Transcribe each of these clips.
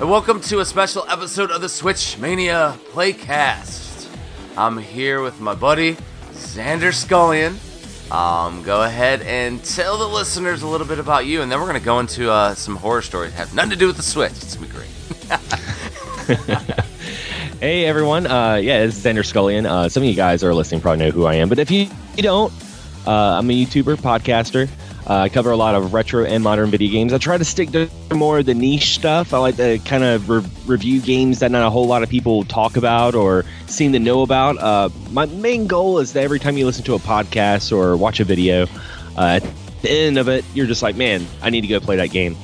and welcome to a special episode of the Switch Mania Playcast. I'm here with my buddy Xander Scullion. Um, go ahead and tell the listeners a little bit about you, and then we're gonna go into uh, some horror stories. Have nothing to do with the Switch. It's gonna be great. Hey everyone, uh, yeah, it's Xander Scullion. Uh, some of you guys are listening probably know who I am, but if you, you don't, uh, I'm a YouTuber, podcaster. Uh, I cover a lot of retro and modern video games. I try to stick to more of the niche stuff. I like to kind of re- review games that not a whole lot of people talk about or seem to know about. Uh, my main goal is that every time you listen to a podcast or watch a video, uh, at the end of it, you're just like, man, I need to go play that game.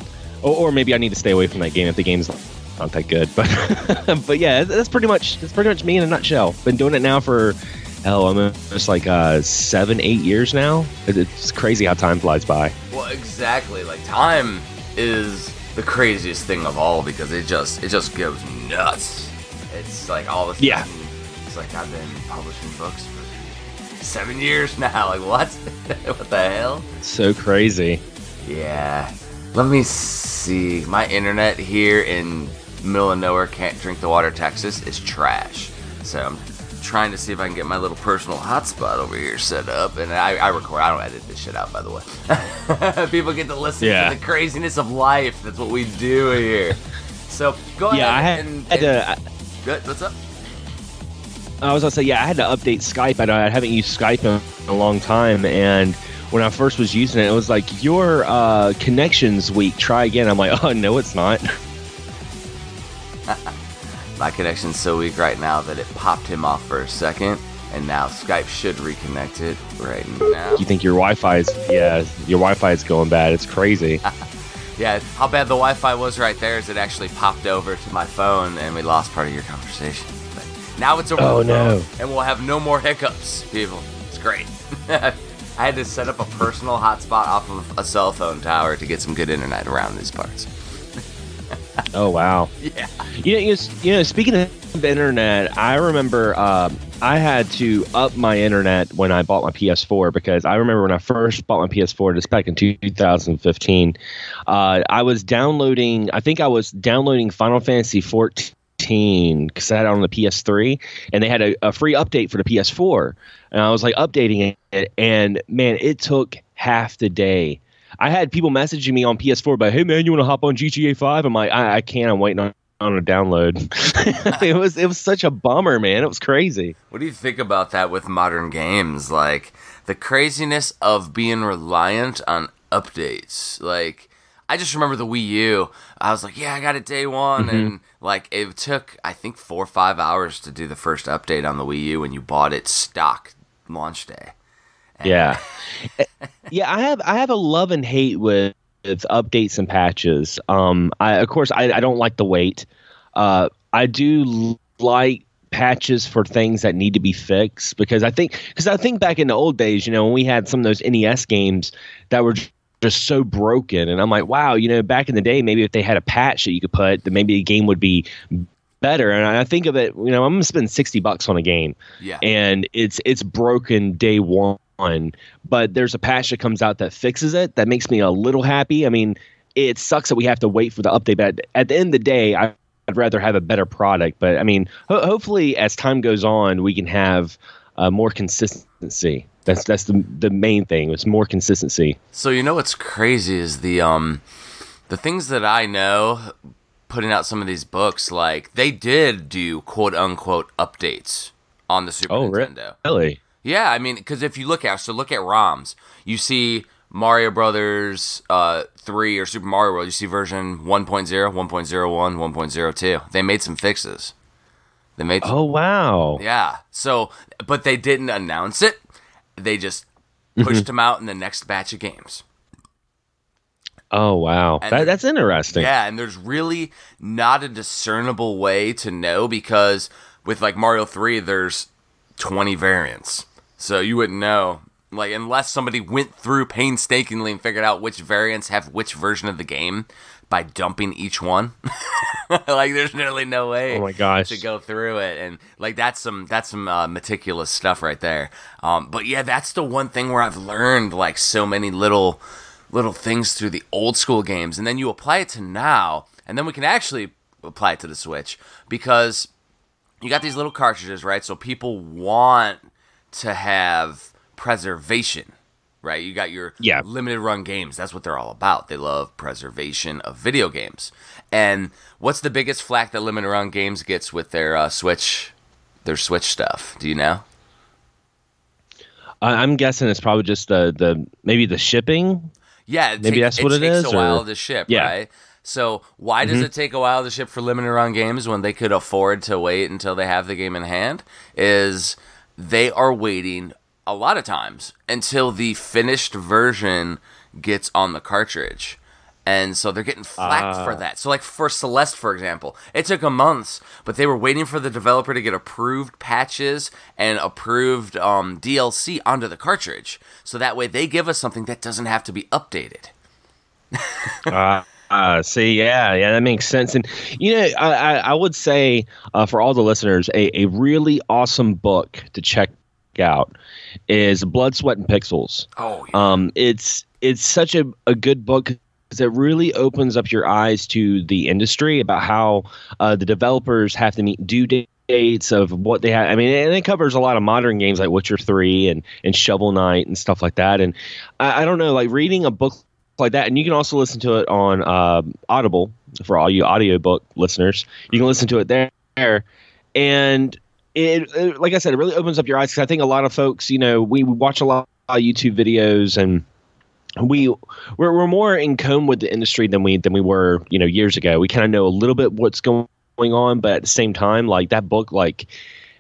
Or, or maybe I need to stay away from that game if the game's not that good. But but yeah, that's pretty much that's pretty much me in a nutshell. Been doing it now for hell, I'm just like uh, seven, eight years now. It's crazy how time flies by. Well, exactly. Like time is the craziest thing of all because it just it just goes nuts. It's like all of a sudden, Yeah. it's like I've been publishing books for seven years now. Like what? what the hell? So crazy. Yeah. Let me see. My internet here in middle of nowhere, can't drink the water, Texas, is trash. So I'm trying to see if I can get my little personal hotspot over here set up. And I, I record. I don't edit this shit out, by the way. People get to listen Yeah. to the craziness of life. That's what we do here. So go Yeah, I ahead had, and, had to. I- Good. What's up? I was gonna say, yeah, I had to update Skype. I, I haven't used Skype in a long time, and when I first was using it, it was like your uh, connections weak. Try again. I'm like, oh no, it's not. My connection's so weak right now that it popped him off for a second, and now Skype should reconnect it right now. You think your Wi-Fi is? Yeah, your Wi-Fi is going bad. It's crazy. Yeah, how bad the Wi-Fi was right there is it actually popped over to my phone, and we lost part of your conversation. But now it's over Oh, phone, no. and we'll have no more hiccups, people. It's great. I had to set up a personal hotspot off of a cell phone tower to get some good internet around these parts. Oh wow. Yeah. You know, you know, speaking of internet, I remember um, I had to up my internet when I bought my PS4 because I remember when I first bought my PS4, this back in 2015, uh, I was downloading. I think I was downloading Final Fantasy 14 because I had it on the PS3, and they had a, a free update for the PS4, and I was like updating it, and man, it took half the day. I had people messaging me on PS4, but hey man, you want to hop on GTA 5? I'm like, I, I can't. I'm waiting on on a download. it was it was such a bummer, man. It was crazy. What do you think about that with modern games? Like the craziness of being reliant on updates. Like I just remember the Wii U. I was like, yeah, I got it day one, mm-hmm. and like it took I think four or five hours to do the first update on the Wii U when you bought it stock launch day. Yeah, yeah. I have I have a love and hate with, with updates and patches. Um, I of course I, I don't like the wait. Uh, I do like patches for things that need to be fixed because I think because I think back in the old days, you know, when we had some of those NES games that were just so broken, and I'm like, wow, you know, back in the day, maybe if they had a patch that you could put, then maybe the game would be better. And I think of it, you know, I'm gonna spend sixty bucks on a game Yeah. and it's it's broken day one but there's a patch that comes out that fixes it that makes me a little happy. I mean it sucks that we have to wait for the update but at the end of the day I, i'd rather have a better product. But i mean ho- hopefully as time goes on we can have uh, more consistency. That's that's the, the main thing it's more consistency. So you know what's crazy is the um the things that I know putting out some of these books like they did do quote unquote updates on the Super oh Nintendo. really Yeah, I mean, because if you look at so look at ROMs, you see Mario Brothers uh, three or Super Mario World. You see version 1.0, 1.01, 1.02. They made some fixes. They made oh wow yeah. So, but they didn't announce it. They just pushed them out in the next batch of games. oh wow that, that's interesting Yeah, and there's really not a discernible way to know because with like Mario 3, there's 20 variants. So you wouldn't know. Like, unless somebody went through painstakingly and figured out which variants have which version of the game by dumping each one. like, there's nearly no way Oh my gosh. to go through it. And, like, that's some that's some uh, meticulous stuff right there. Um, but yeah, that's the one thing where I've learned, like, so many little little things through the old school games and then you apply it to now and then we can actually apply it to the Switch because you got these little cartridges, right? So people want to have preservation, right? You got your Yeah. limited run games. That's what they're all about. They love preservation of video games. And what's the biggest flack that limited run games gets with their uh, Switch, their Switch stuff? Do you know? I- I'm guessing it's probably just the the maybe the shipping. Yeah, it Maybe take- that's what it takes is, a while or- to ship, Yeah. right? So why does it take a while to ship for limited run games when they could afford to wait until they have the game in hand? Is they are waiting a lot of times until the finished version gets on the cartridge. And so they're getting flacked for Ah. that. So, like for Celeste, for example, it took a month, but they were waiting for the developer to get approved patches and approved um, DLC onto the cartridge. So that way they give us something that doesn't have to be updated. uh, uh, see, yeah, yeah, that makes sense. And you know, I, I, I would say uh, for all the listeners, a, a really awesome book to check out is Blood, Sweat, and Pixels. Oh, Um, it's it's such a, a good book because it really opens up your eyes to the industry about how uh, the developers have to meet due dates of what they have. I mean, and it covers a lot of modern games like Witcher Three and and Shovel Knight and stuff like that. And I, I don't know, like reading a book like that, and you can also listen to it on uh, Audible for all you audiobook listeners. You can listen to it there, and it, it like I said, it really opens up your eyes because I think a lot of folks, you know, we watch a lot of YouTube videos and we we're, we're more in comb with the industry than we than we were you know years ago we kind of know a little bit what's going on but at the same time like that book like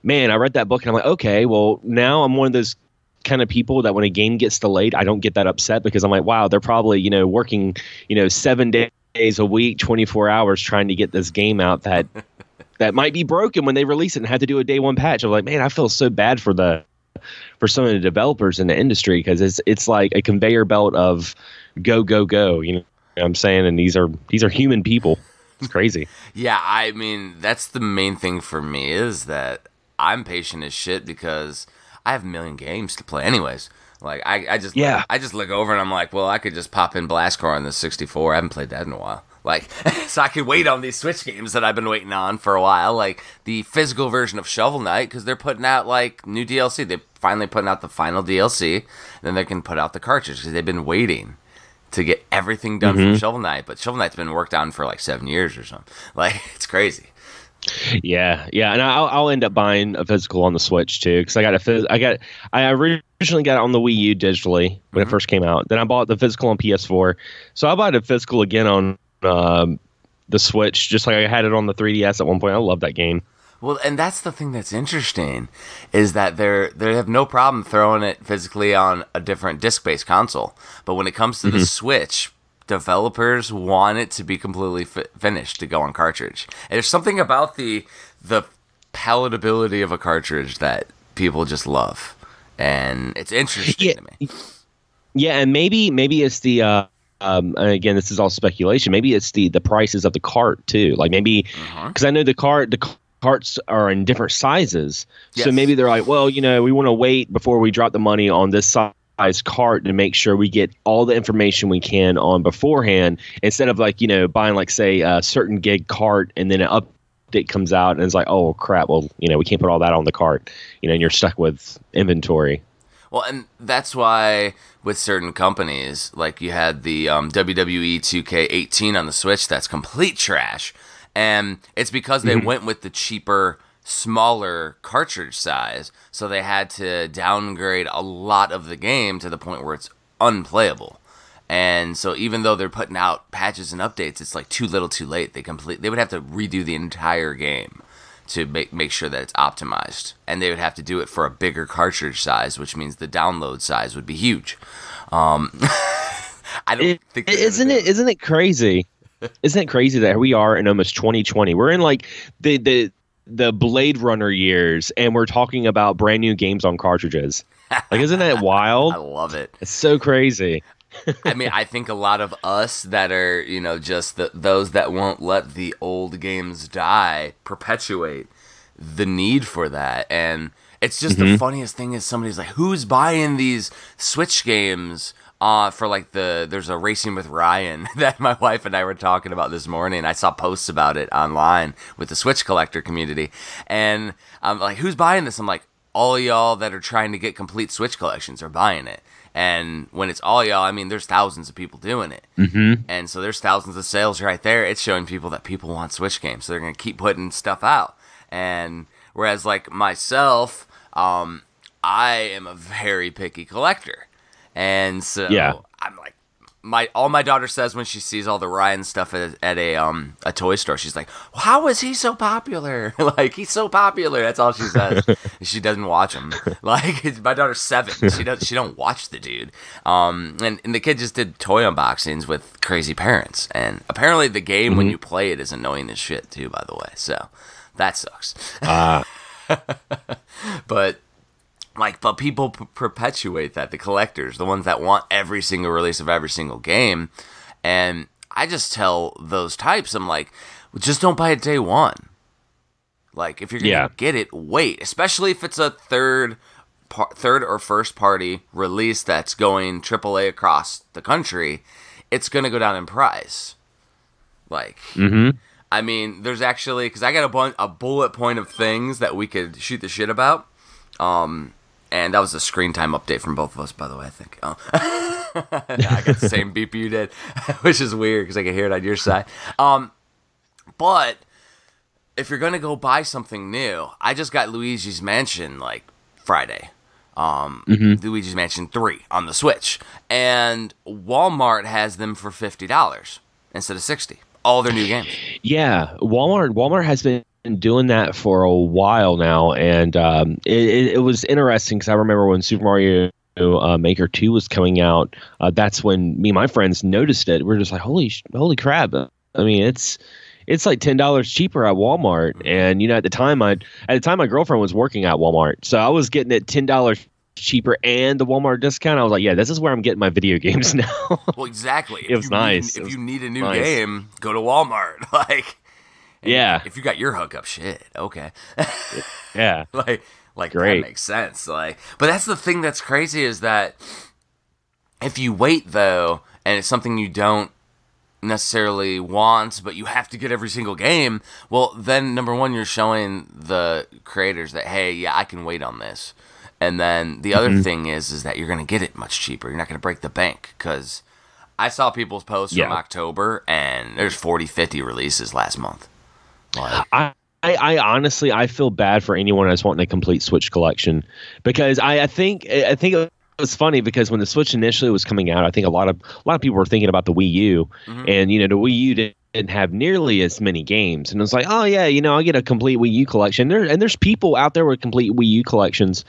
man i read that book and i'm like okay well now i'm one of those kind of people that when a game gets delayed i don't get that upset because i'm like wow they're probably you know working you know seven days a week 24 hours trying to get this game out that that might be broken when they release it and have to do a day one patch i'm like man i feel so bad for the for some of the developers in the industry because it's it's like a conveyor belt of go go go. You know what I'm saying? And these are these are human people. It's crazy. Yeah, I mean, that's the main thing for me is that I'm patient as shit because I have a million games to play anyways. Like I, I just Yeah. I just look over and I'm like, well, I could just pop in Blast Corps on the 64. I haven't played that in a while. Like, so I could wait on these Switch games that I've been waiting on for a while, like the physical version of Shovel Knight, because they're putting out like new DLC. They're finally putting out the final DLC, then they can put out the cartridge because they've been waiting to get everything done from mm-hmm. Shovel Knight. But Shovel Knight's been worked on for like seven years or something. Like, it's crazy. Yeah, yeah, and I'll, I'll end up buying a physical on the Switch too because I got a phys- I got I originally got it on the Wii U digitally when it first came out. Then I bought the physical on PS4, so I bought a physical again on um, the Switch, just like I had it on the 3DS at one point. I love that game. Well, and that's the thing that's interesting is that they're they have no problem throwing it physically on a different disc-based console, but when it comes to the Switch, developers want it to be completely fi- finished to go on cartridge. And there's something about the the palatability of a cartridge that people just love, and it's interesting Yeah. to me. Yeah, and maybe maybe it's the uh, um, and again this is all speculation. Maybe it's the the prices of the cart too. Like maybe because I know the cart the carts are in different sizes, so maybe they're like, well, you know, we want to wait before we drop the money on this size cart to make sure we get all the information we can on beforehand instead of like you know buying like say a certain gig cart and then an update comes out and it's like oh crap well you know we can't put all that on the cart. You know and you're stuck with inventory. Well, and that's why with certain companies, like you had the um, WWE 2K18 on the Switch, that's complete trash, and it's because they went with the cheaper, smaller cartridge size, so they had to downgrade a lot of the game to the point where it's unplayable. And so even though they're putting out patches and updates, it's like too little, too late. They complete they would have to redo the entire game to make make sure that it's optimized, and they would have to do it for a bigger cartridge size, which means the download size would be huge. Um, I don't It- think isn't it isn't it crazy isn't it crazy that we are in almost 2020 we're in like the the the blade runner years and we're talking about brand new games on cartridges like isn't that wild? I love it. it's so crazy I mean, I think a lot of us that are, you know, just the, those that won't let the old games die perpetuate the need for that. And it's just the mm-hmm. funniest thing is somebody's like, who's buying these Switch games uh, for like the there's a racing with Ryan that my wife and I were talking about this morning. I saw posts about it online with the Switch collector community, and I'm like, "Who's buying this?" I'm like, "All y'all that are trying to get complete Switch collections are buying it." And when it's all y'all, I mean, there's thousands of people doing it, Mm-hmm. and so there's thousands of sales right there. It's showing people that people want Switch games, so they're gonna keep putting stuff out. And whereas like myself, um, I am a very picky collector. And so Yeah. I'm like my all my daughter says when she sees all the Ryan stuff at, at a um a toy store, she's like, well, "How is he so popular? like he's so popular." That's all she says. she doesn't watch him. Like it's- my daughter's seven. She does. She don't watch the dude. Um, and, and the kid just did toy unboxings with crazy parents, and apparently the game when you play it is annoying as shit too. By the way, so that sucks. Ah, but like but people p- perpetuate that the collectors the ones that want every single release of every single game and i just tell those types i'm like well, just don't buy it day one like if you're gonna Yeah. get it wait especially if it's a third par- third or first party release that's going aaa across the country it's gonna go down in price like mm-hmm. I mean, there's actually because I got a bun- a bullet point of things that we could shoot the shit about. Um, and that was a screen time update from both of us, by the way. I think. Oh. I got the same beep you did, which is weird because I can hear it on your side. Um, but if you're gonna go buy something new, I just got Luigi's Mansion like Friday. Um, Luigi's Mansion Three on the Switch, and Walmart has them for fifty dollars instead of sixty. All their new games. Yeah, Walmart. Walmart has been doing that for a while now, and um, it, it, was interesting because I remember when Super Mario uh, Maker Two was coming out. Uh, that's when me and my friends noticed it. We are just like, holy, holy crap! I mean, it's it's like ten dollars cheaper at Walmart, and you know, at the time, I at the time my girlfriend was working at Walmart, so I was getting it ten dollars cheaper and the Walmart discount. I was like, yeah, this is where I'm getting my video games now. Well, exactly. If It was you nice. Need, if was you need a new nice. game, go to Walmart. Like, and Yeah. If you got your hookup, shit, okay. yeah, like, like Great. that makes sense. Like, but that's the thing that's crazy is that if you wait though, and it's something you don't necessarily want, but you have to get every single game, well, then number one, you're showing the creators that hey, yeah, I can wait on this. And then the other mm-hmm. thing is, is that you're gonna get it much cheaper. You're not gonna break the bank because I saw people's posts Yeah. from October, and there's 40, 50 releases last month. Like, I, I, I honestly I feel bad for anyone that's wanting a complete Switch collection because I, I think I think it was funny because when the Switch initially was coming out, I think a lot of a lot of people were thinking about the Wii U, mm-hmm. and you know the Wii U didn't didn't have nearly as many games, and it was like, oh yeah, you know I'll get a complete Wii U collection. There and there's people out there with complete Wii U collections,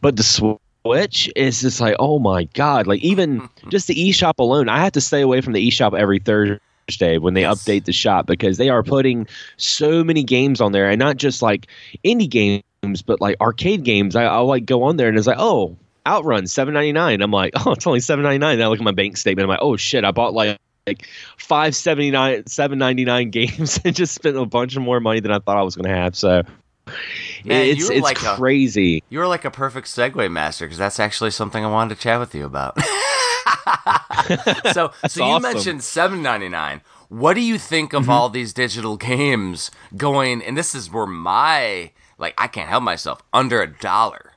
but the Switch is just like, oh my god, like even just the eShop alone, I have to stay away from the eShop every Thursday when they Yes. update the shop because they are putting so many games on there and not just like indie games but like arcade games. I, i'll like go on there and it's like oh outrun 799 i'm like oh it's only 799 and i look at my bank statement. I'm like oh shit. I bought like like 579 799 games and just spent a bunch of more money than i thought i was going to have. So Man, it's you're it's like a- crazy. You're like a perfect segue master because that's actually something I wanted to chat with you about. so, so you awesome. mentioned seven ninety nine. What do you think Mm-hmm. of all these digital games going? And this is where my like I can't help myself under a dollar.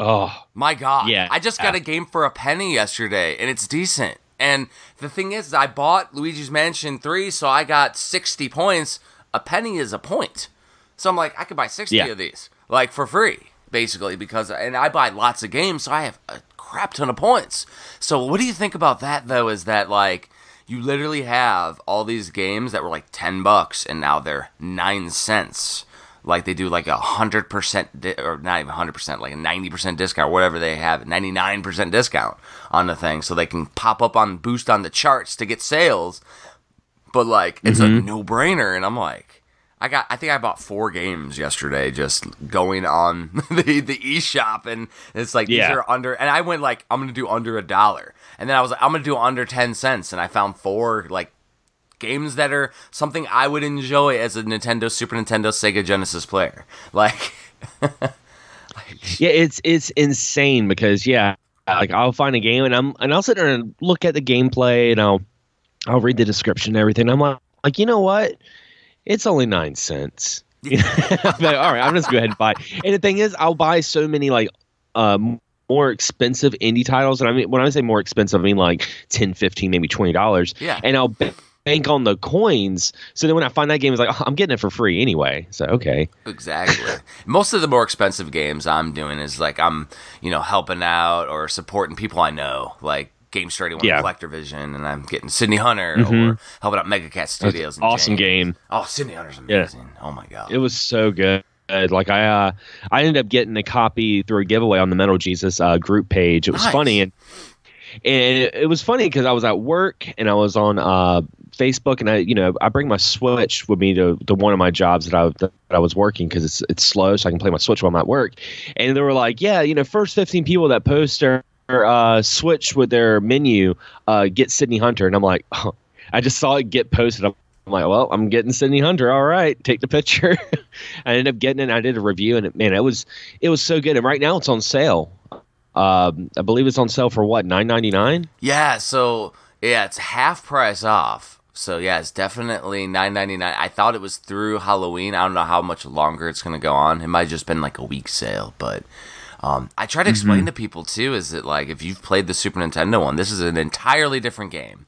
oh My God, Yeah. I just got a game for a penny yesterday, and it's decent. And the thing is, I bought Luigi's Mansion three, so I got sixty points. A penny is a point, so I'm like, I could buy sixty Yeah. of these, like for free, basically, because and I buy lots of games, so I have a crap ton of points. So what do you think about that though? Is that like you literally have all these games that were like ten bucks, and now they're nine cents like they do like a hundred percent or not even hundred percent, like a ninety percent discount, whatever they have, ninety nine percent discount on the thing, so they can pop up on boost on the charts to get sales. But like it's a mm-hmm. no brainer, and I'm like, I got, I think I bought four games yesterday just going on the the eShop, and it's like Yeah. these are under, and I went like I'm gonna do under a dollar, and then I was like I'm gonna do under ten cents, and I found four like games that are something I would enjoy as a Nintendo, Super Nintendo, Sega Genesis player. Like, Yeah, it's it's insane because yeah, like I'll find a game and I'm and I'll sit there and look at the gameplay and I'll I'll read the description and everything. I'm like, like you know what? It's only nine cents. Like, all right, I'm just going to go ahead and buy. And the thing is, I'll buy so many like um more expensive indie titles. And I mean, when I say more expensive, I mean like 10 15 maybe $20. Yeah. And I'll bank on the coins. So then when I find that game, it's like, oh, I'm getting it for free anyway. So, okay. Exactly. Most of the more expensive games I'm doing is like I'm, you know, helping out or supporting people I know, like Games 31 Yeah. Collector Vision, and I'm getting Sydney Hunter Mhm. or helping out Mega Cat Studios. and awesome James. game. Oh, Sydney Hunter's Yeah. amazing. Oh my god. It was so good. Like I, uh, I ended up getting a copy through a giveaway on the Metal Jesus uh, group page. It was Nice. funny and and it, it was funny because I was at work and I was on uh, Facebook and I, you know, I bring my Switch with me to, to one of my jobs that I that I was working because it's it's slow, so I can play my Switch while I'm at work. And they were like, yeah, you know, first 15 people that post uh, Switch with their menu uh, get Sydney Hunter, and I'm like, oh, I just saw it get posted. I'm I'm like, well, I'm getting Sydney Hunter. All right, take the picture. I ended up getting it. I did a review, and it, man, it was it was so good. And right now it's on sale. Um, I believe it's on sale for what nine ninety nine. Yeah, so yeah, it's half price off. So yeah, it's definitely nine ninety nine. I thought it was through Halloween. I don't know how much longer it's gonna go on. It might just been like a week sale, but um, I try to explain to people too is that like if you've played the Super Nintendo one, this is an entirely different game,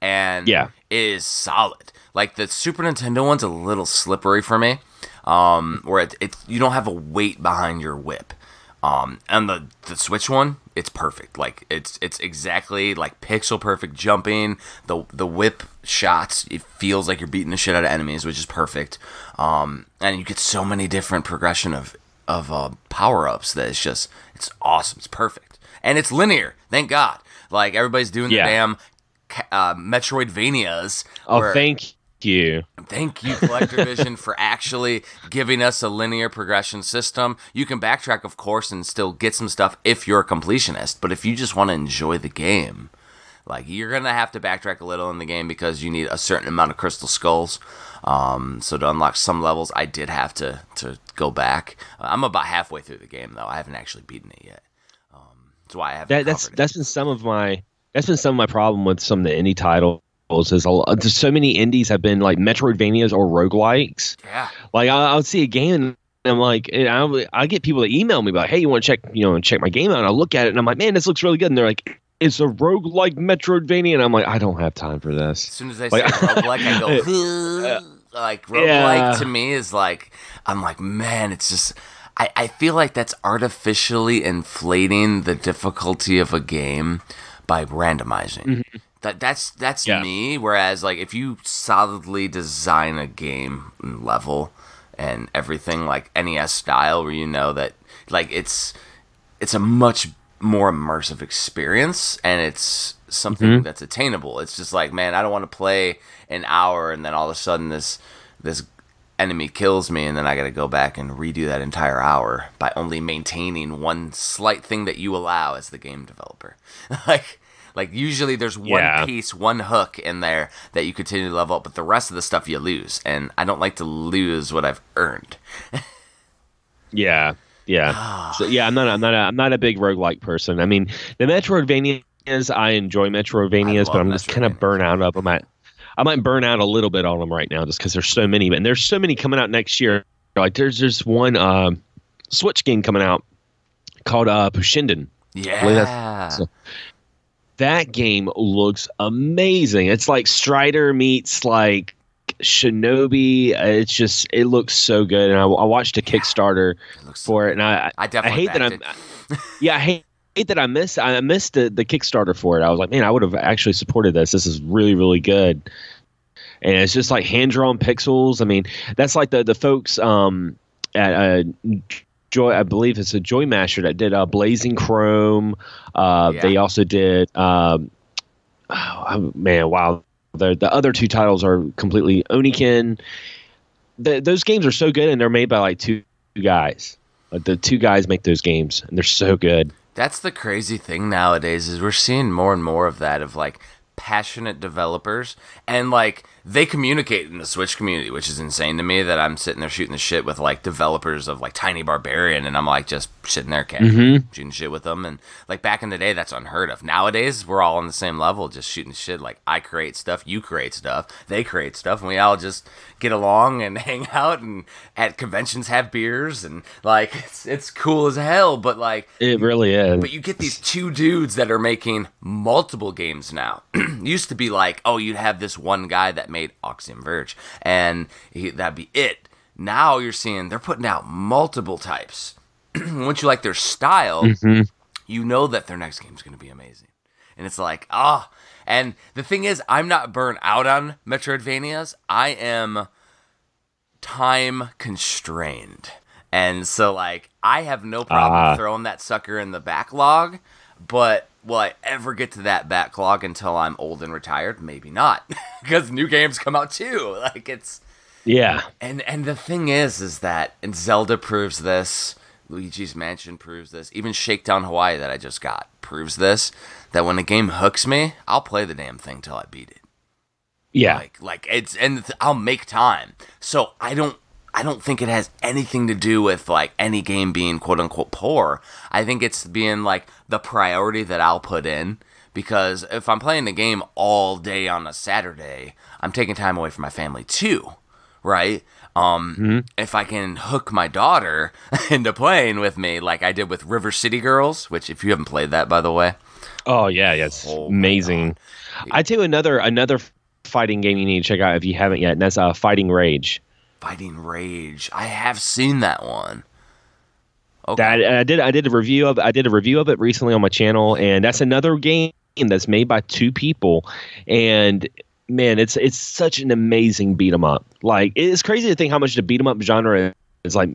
and Yeah. is solid. Like the Super Nintendo one's a little slippery for me, um, where it, it you don't have a weight behind your whip. Um, and the the Switch one, it's perfect. Like it's it's exactly like pixel perfect jumping. The the whip shots, it feels like you're beating the shit out of enemies, which is perfect. Um, and you get so many different progression of of uh, power ups that it's just it's awesome. It's perfect, and it's linear. Thank God. Like everybody's doing Yeah. the damn uh, Metroidvanias. Oh, where- thank you. Thank you, Collector Vision, for actually giving us a linear progression system. You can backtrack, of course, and still get some stuff if you're a completionist. But if you just want to enjoy the game, like you're gonna have to backtrack a little in the game because you need a certain amount of crystal skulls. Um, so to unlock some levels, I did have to to go back. I'm about halfway through the game though. I haven't actually beaten it yet. Um, that's why I haven't. That, that's it. that's been some of my that's been some of my problem with some of the indie titles. Is a, lot- there's so many indies have been like Metroidvanias or roguelikes. yeah. Like I, I'll see a game and I'm like, and I, I get people that email me about, hey, you want to check, you know, check my game out? And I look at it and I'm like, man, this looks really good. And they're like, it's a roguelike Metroidvania, and I'm like, I don't have time for this. As soon as Like- say roguelike, I go, like roguelike Yeah. to me is like, I'm like, man, it's just, I, I feel like that's artificially inflating the difficulty of a game by randomizing. Mm-hmm. That that's that's Yeah. me. Whereas like if you solidly design a game level and everything like NES style, where you know that like it's it's a much more immersive experience and it's something mm-hmm. that's attainable. It's just like, man, I don't want to play an hour and then all of a sudden this this enemy kills me and then I got to go back and redo that entire hour by only maintaining one slight thing that you allow as the game developer. like like usually there's one Yeah. piece, one hook in there that you continue to level up, but the rest of the stuff you lose and I don't like to lose what I've earned. Yeah, yeah. so yeah, I'm not, I'm not, a, I'm not a big roguelike person. I mean, the Metroidvanias, I enjoy Metroidvanias, I but I'm just kind of burnt out of them. I, I might burn out a little bit on them right now, just because there's so many. And there's so many coming out next year. Like there's there's one um Switch game coming out called uh, Bushiden. Yeah. so- That game looks amazing. It's like Strider meets like Shinobi. Uh, It's just it looks so good. And I, I watched a Kickstarter It looks for it, and I I I definitely hate that I'm. yeah, I hate, hate that I missed. I missed the, the Kickstarter for it. I was like, man, I would have actually supported this. This is really really good. And it's just like hand drawn pixels. I mean, that's like the the folks um at uh, Joy. I believe it's a JoyMasher that did uh, Blazing Chrome. Uh, Yeah. They also did. Um, oh, man, wow. The the other two titles are completely Oniken. The, those games are so good, and they're made by like two guys. Like the two guys make those games, and they're so good. That's the crazy thing nowadays is we're seeing more and more of that of like passionate developers and like they communicate in the Switch community, which is insane to me that I'm sitting there shooting the shit with like developers of like Tiny Barbarian and I'm like just sitting there mm-hmm. shooting shit with them. And like back in the day, that's unheard of. Nowadays, we're all on the same level, just shooting shit. Like I create stuff, you create stuff, they create stuff, and we all just get along and hang out and at conventions have beers and like it's, it's cool as hell. But like it really is. But you get these two dudes that are making multiple games now. Used to be like, oh, you'd have this one guy that made Axiom Verge, and he, that'd be it. Now you're seeing they're putting out multiple types. Once you like their style, mm-hmm. you know that their next game's going to be amazing. And it's like, ah. Oh. And the thing is, I'm not burnt out on Metroidvanias. I am time constrained. And so, like, I have no problem uh. throwing that sucker in the backlog, but will I ever get to that backlog until I'm old and retired? Maybe not, because new games come out too. Like it's yeah. And and the thing is, is that and Zelda proves this. Luigi's Mansion proves this. Even Shakedown Hawaii that I just got proves this. That when a game hooks me, I'll play the damn thing till I beat it. Yeah. Like like it's and I'll make time. So I don't I don't think it has anything to do with like any game being quote unquote poor. I think it's being like the priority that I'll put in because if I'm playing the game all day on a Saturday, I'm taking time away from my family too, right? Um, mm-hmm. if I can hook my daughter into playing with me like I did with River City Girls, which if you haven't played that by the way, oh yeah, yeah, it's oh amazing. I tell you another another fighting game you need to check out if you haven't yet, and that's uh, Fight'N Rage. Fight'N Rage. I have seen that one. Okay. That I did. I did a review of. I did a review of it recently on my channel, and that's another game that's made by two people, and man, it's it's such an amazing beat 'em up. Like it's crazy to think how much the beat 'em up genre is like.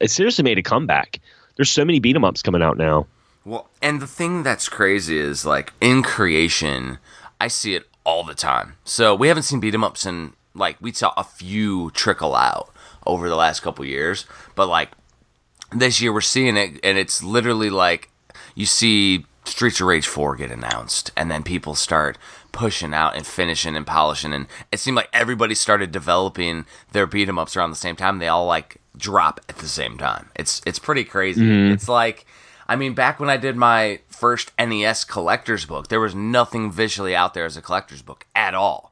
It seriously made a comeback. There's so many beat 'em ups coming out now. Well, and the thing that's crazy is like in creation, I see it all the time. So we haven't seen beat 'em ups in like we saw a few trickle out over the last couple years, but like this year we're seeing it, and it's literally like you see Streets of Rage 4 get announced, and then people start pushing out and finishing and polishing, and it seemed like everybody started developing their beat 'em ups around the same time. They all like drop at the same time. It's it's pretty crazy. Mm-hmm. It's like. I mean, back when I did my first NES collector's book, there was nothing visually out there as a collector's book at all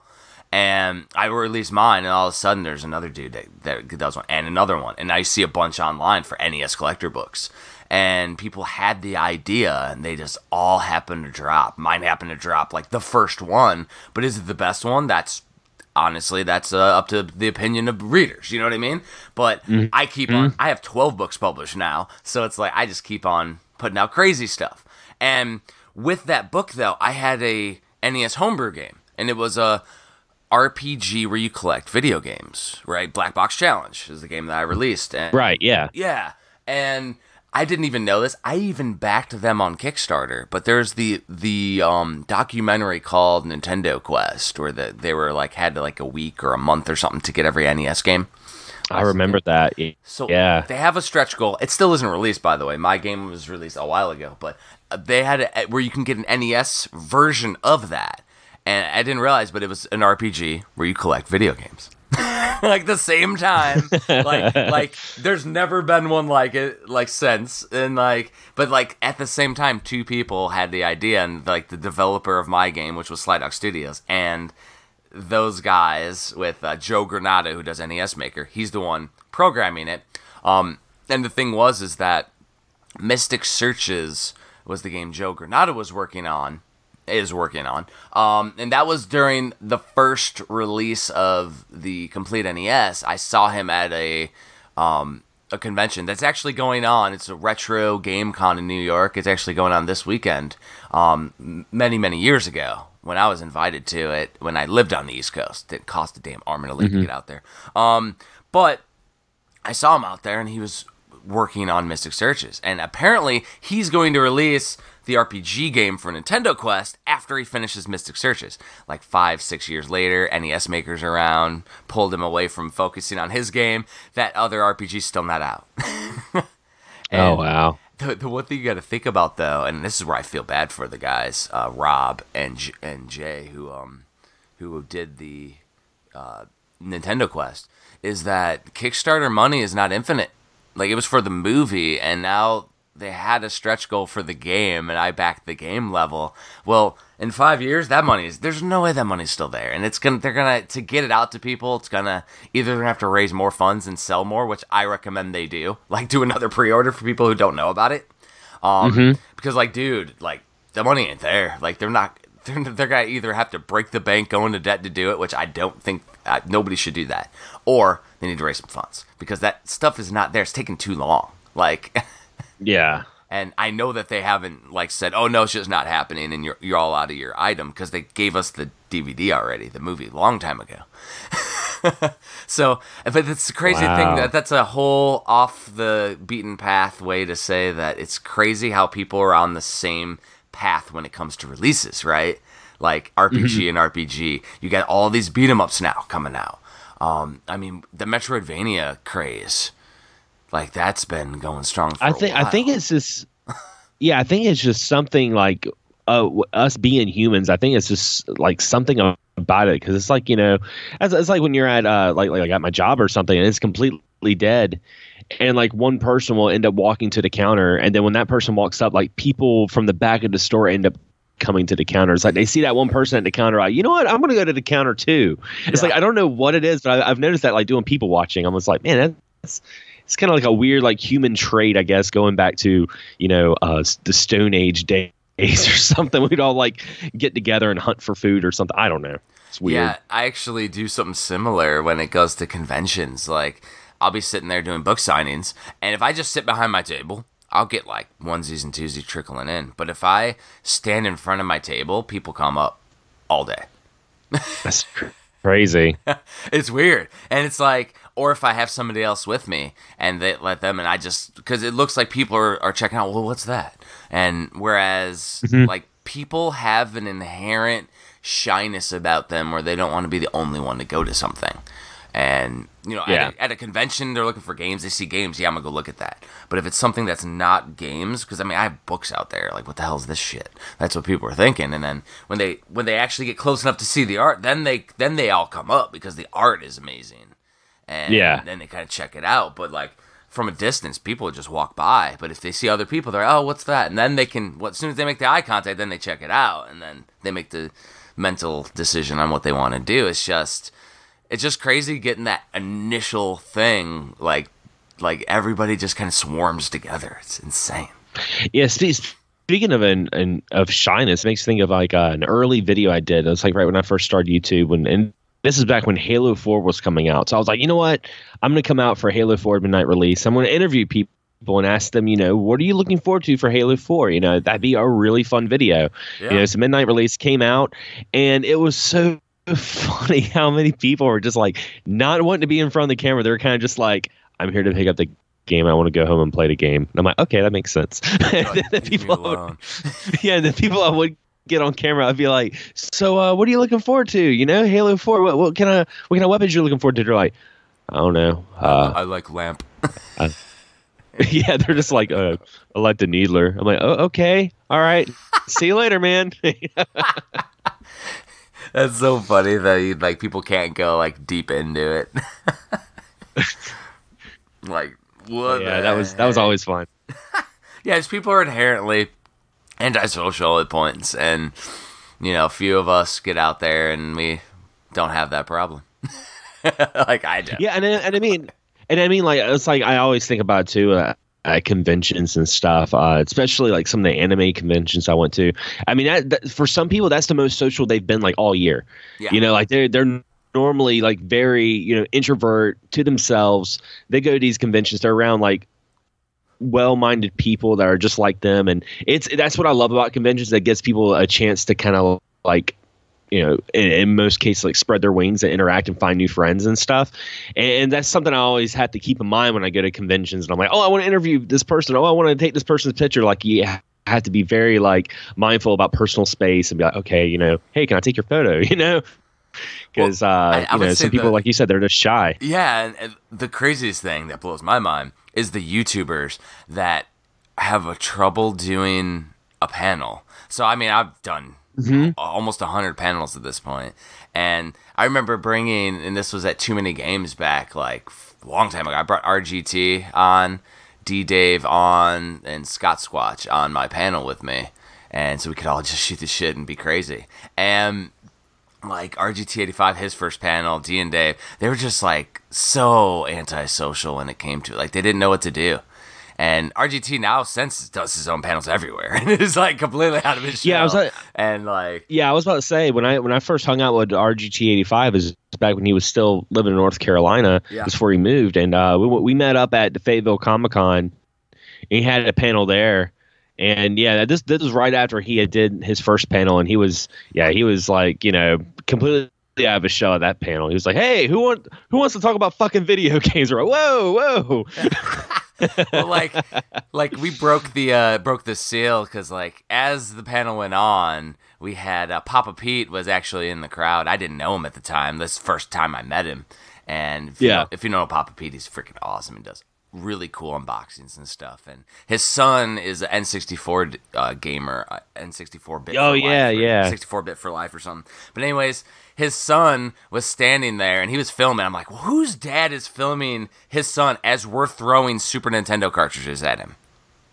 and I released mine, and all of a sudden there's another dude that, that does one, and another one, and I see a bunch online for NES collector books, and people had the idea, and they just all happened to drop. Mine happened to drop like the first one, but is it the best one? That's honestly that's uh, up to the opinion of readers. You know what I mean? But mm-hmm. I keep on. I have twelve books published now, so it's like I just keep on putting out crazy stuff. And with that book though, I had a NES homebrew game, and it was a RPG where you collect video games, right? Black Box Challenge is the game that I released. And, right, yeah. Yeah. And I didn't even know this. I even backed them on Kickstarter, but there's the the um, documentary called Nintendo Quest where the, they were like had like a week or a month or something to get every NES game. I remember that. So yeah, they have a stretch goal. It still isn't released, by the way. My game was released a while ago, but uh, they had a, where you can get an NES version of that and I didn't realize, but it was an RPG where you collect video games. like the same time. Like like there's never been one like it like since. And like but like at the same time two people had the idea and like the developer of my game which was Slide Sly Studios and those guys with uh, Joe Granato, who does NES Maker he's the one programming it. Um and the thing was is that Mystic Searches was the game Joe Granato was working on is working on. Um, and that was during the first release of the complete NES. I saw him at a um, a convention that's actually going on. It's a retro game con in New York. It's actually going on this weekend. Um, many many years ago, when I was invited to it, when I lived on the East Coast, it cost a damn arm and a leg mm-hmm. to get out there. Um, but I saw him out there, and he was working on Mystic Searches, and apparently he's going to release the RPG game for Nintendo Quest after he finishes Mystic Searches. Like five, six years later, NES makers around pulled him away from focusing on his game. That other RPG's still not out. oh wow! The, the one thing you got to think about though, and this is where I feel bad for the guys, uh, Rob and J- and Jay, who um who did the uh, Nintendo Quest is that Kickstarter money is not infinite. Like it was for the movie, and now they had a stretch goal for the game, and I backed the game level. Well, in five years, that money is there's no way that money's still there, and it's gonna they're gonna to get it out to people. It's gonna either they're gonna have to raise more funds and sell more, which I recommend they do. Like do another pre-order for people who don't know about it, um, because like dude, like the money ain't there. Like they're not. They're, they're gonna either have to break the bank, go into debt to do it, which I don't think uh, nobody should do that, or they need to raise some funds because that stuff is not there. It's taking too long. Like. Yeah. And I know that they haven't like said, "Oh no, it's just not happening," and you're you're all out of your item because they gave us the DVD already, the movie, long time ago. so, but it's a crazy Wow. thing that that's a whole off the beaten path way to say that it's crazy how people are on the same path when it comes to releases, right? Like RPG and RPG, you got all these beat 'em ups now coming out. Um, I mean, the Metroidvania craze, like that's been going strong. For I think I think it's just yeah, I think it's just something like uh, us being humans. I think it's just like something about it because it's like you know, it's, it's like when you're at uh like like at my job or something and it's completely dead. And like one person will end up walking to the counter, and then when that person walks up, like people from the back of the store end up coming to the counter. It's like they see that one person at the counter, like, you know what, I'm gonna go to the counter too. It's Yeah. like I don't know what it is, but I, I've noticed that like doing people watching, I'm just like, man, that's it's kind of like a weird like human trait, I guess, going back to you know uh, the Stone Age days or something. We'd all like get together and hunt for food or something. I don't know. It's weird. Yeah, I actually do something similar when it goes to conventions. Like, I'll be sitting there doing book signings, and if I just sit behind my table, I'll get like onesies and twosies trickling in. But if I stand in front of my table, people come up all day. That's crazy. It's weird. And it's like, or if I have somebody else with me and they let them, and I just, because it looks like people are, are checking out, well, what's that? And whereas, mm-hmm. like, people have an inherent shyness about them where they don't want to be the only one to go to something. And, you know, Yeah. at, a, at a convention, they're looking for games. They see games. Yeah, I'm going to go look at that. But if it's something that's not games, because I mean, I have books out there. Like, what the hell is this shit? That's what people are thinking. And then when they when they actually get close enough to see the art, then they then they all come up because the art is amazing. And Yeah. then they kind of check it out. But like from a distance, people just walk by. But if they see other people, they're oh, what's that? And then they can. What as soon as they make the eye contact, then they check it out, and then they make the mental decision on what they want to do. It's just it's just crazy getting that initial thing like like everybody just kind of swarms together. It's insane. Yeah, spe- speaking of an, an of shyness, makes me think of like uh, an early video I did. It was like right when I first started YouTube, when and this is back when Halo Four was coming out. So I was like, you know what, I'm gonna come out for Halo Four midnight release. I'm gonna interview people and ask them, you know, what are you looking forward to for Halo Four? You know, that'd be a really fun video. Yeah. You know, so midnight release came out, and it was so funny how many people were just like not wanting to be in front of the camera. They were kind of just like, I'm here to pick up the game. I want to go home and play the game. And I'm like, okay, that makes sense. And Like, then the people, would- yeah, the people I would get on camera, I'd be like, so uh, what are you looking forward to? You know, Halo Four. What, what kind of what kind of weapons you looking forward to? They're like, I don't know. Uh, I like lamp. yeah, they're just like, uh, I like the Needler. I'm like, oh, okay, all right. See you later, man. That's so funny that you, like people can't go like deep into it. like what? yeah, that was that was always fun. Yeah, just people are inherently antisocial at points, and you know, a few of us get out there and we don't have that problem. like I do. Yeah, and I- and I mean, and I mean, like it's like I always think about it too. Uh, at conventions and stuff, uh, especially like some of the anime conventions I went to. I mean, that, that, for some people, that's the most social they've been like all year. Yeah. You know, like they're they're normally like very you know introvert to themselves. They go to these conventions. They're around like well-minded people that are just like them, and it's that's what I love about conventions. That gives people a chance to kind of like you know, in, in most cases, like spread their wings and interact and find new friends and stuff. And that's something I always have to keep in mind when I go to conventions. And I'm like, oh, I want to interview this person. Oh, I want to take this person's picture. Like, yeah. I have to be very like mindful about personal space and be like, okay, you know, hey, can I take your photo? You know, because I- uh, you know, some people, the- like you said, they're just shy. Yeah, and the craziest thing that blows my mind is the YouTubers that have a trouble doing a panel. So I mean, I've done Mhm. almost 100 panels at this point. And I remember bringing, and this was at Too Many Games back, like a long time ago. I brought RGT on, D Dave on, and Scott Squatch on my panel with me. And so we could all just shoot the shit and be crazy. And like RGT85, his first panel, D and Dave, they were just like so antisocial when it came to it. Like they didn't know what to do. And RGT now since does his own panels everywhere and it's like completely out of his shell. Yeah, I was like- and like Yeah, I was about to say when I when I first hung out with RGT eighty five is back when he was still living in North Carolina Yeah. before he moved, and uh, we we met up at the Fayetteville Comic Con. He had a panel there, and yeah, this this was right after he had did his first panel, and he was yeah he was like you know completely out of his shell at that panel. He was like, hey, who want who wants to talk about fucking video games? We're like, whoa, whoa. well, like like we broke the uh broke the seal because like as the panel went on we had uh, papa pete was actually in the crowd i didn't know him at the time this first time i met him and if you Yeah. know, if you know papa pete he's freaking awesome and does really cool unboxings and stuff and his son is an n64 uh, gamer uh, n64 bit Oh, yeah, life, yeah. 64 bit for life or something but anyways his son was standing there and he was filming i'm like well, whose dad is filming his son as we're throwing super nintendo cartridges at him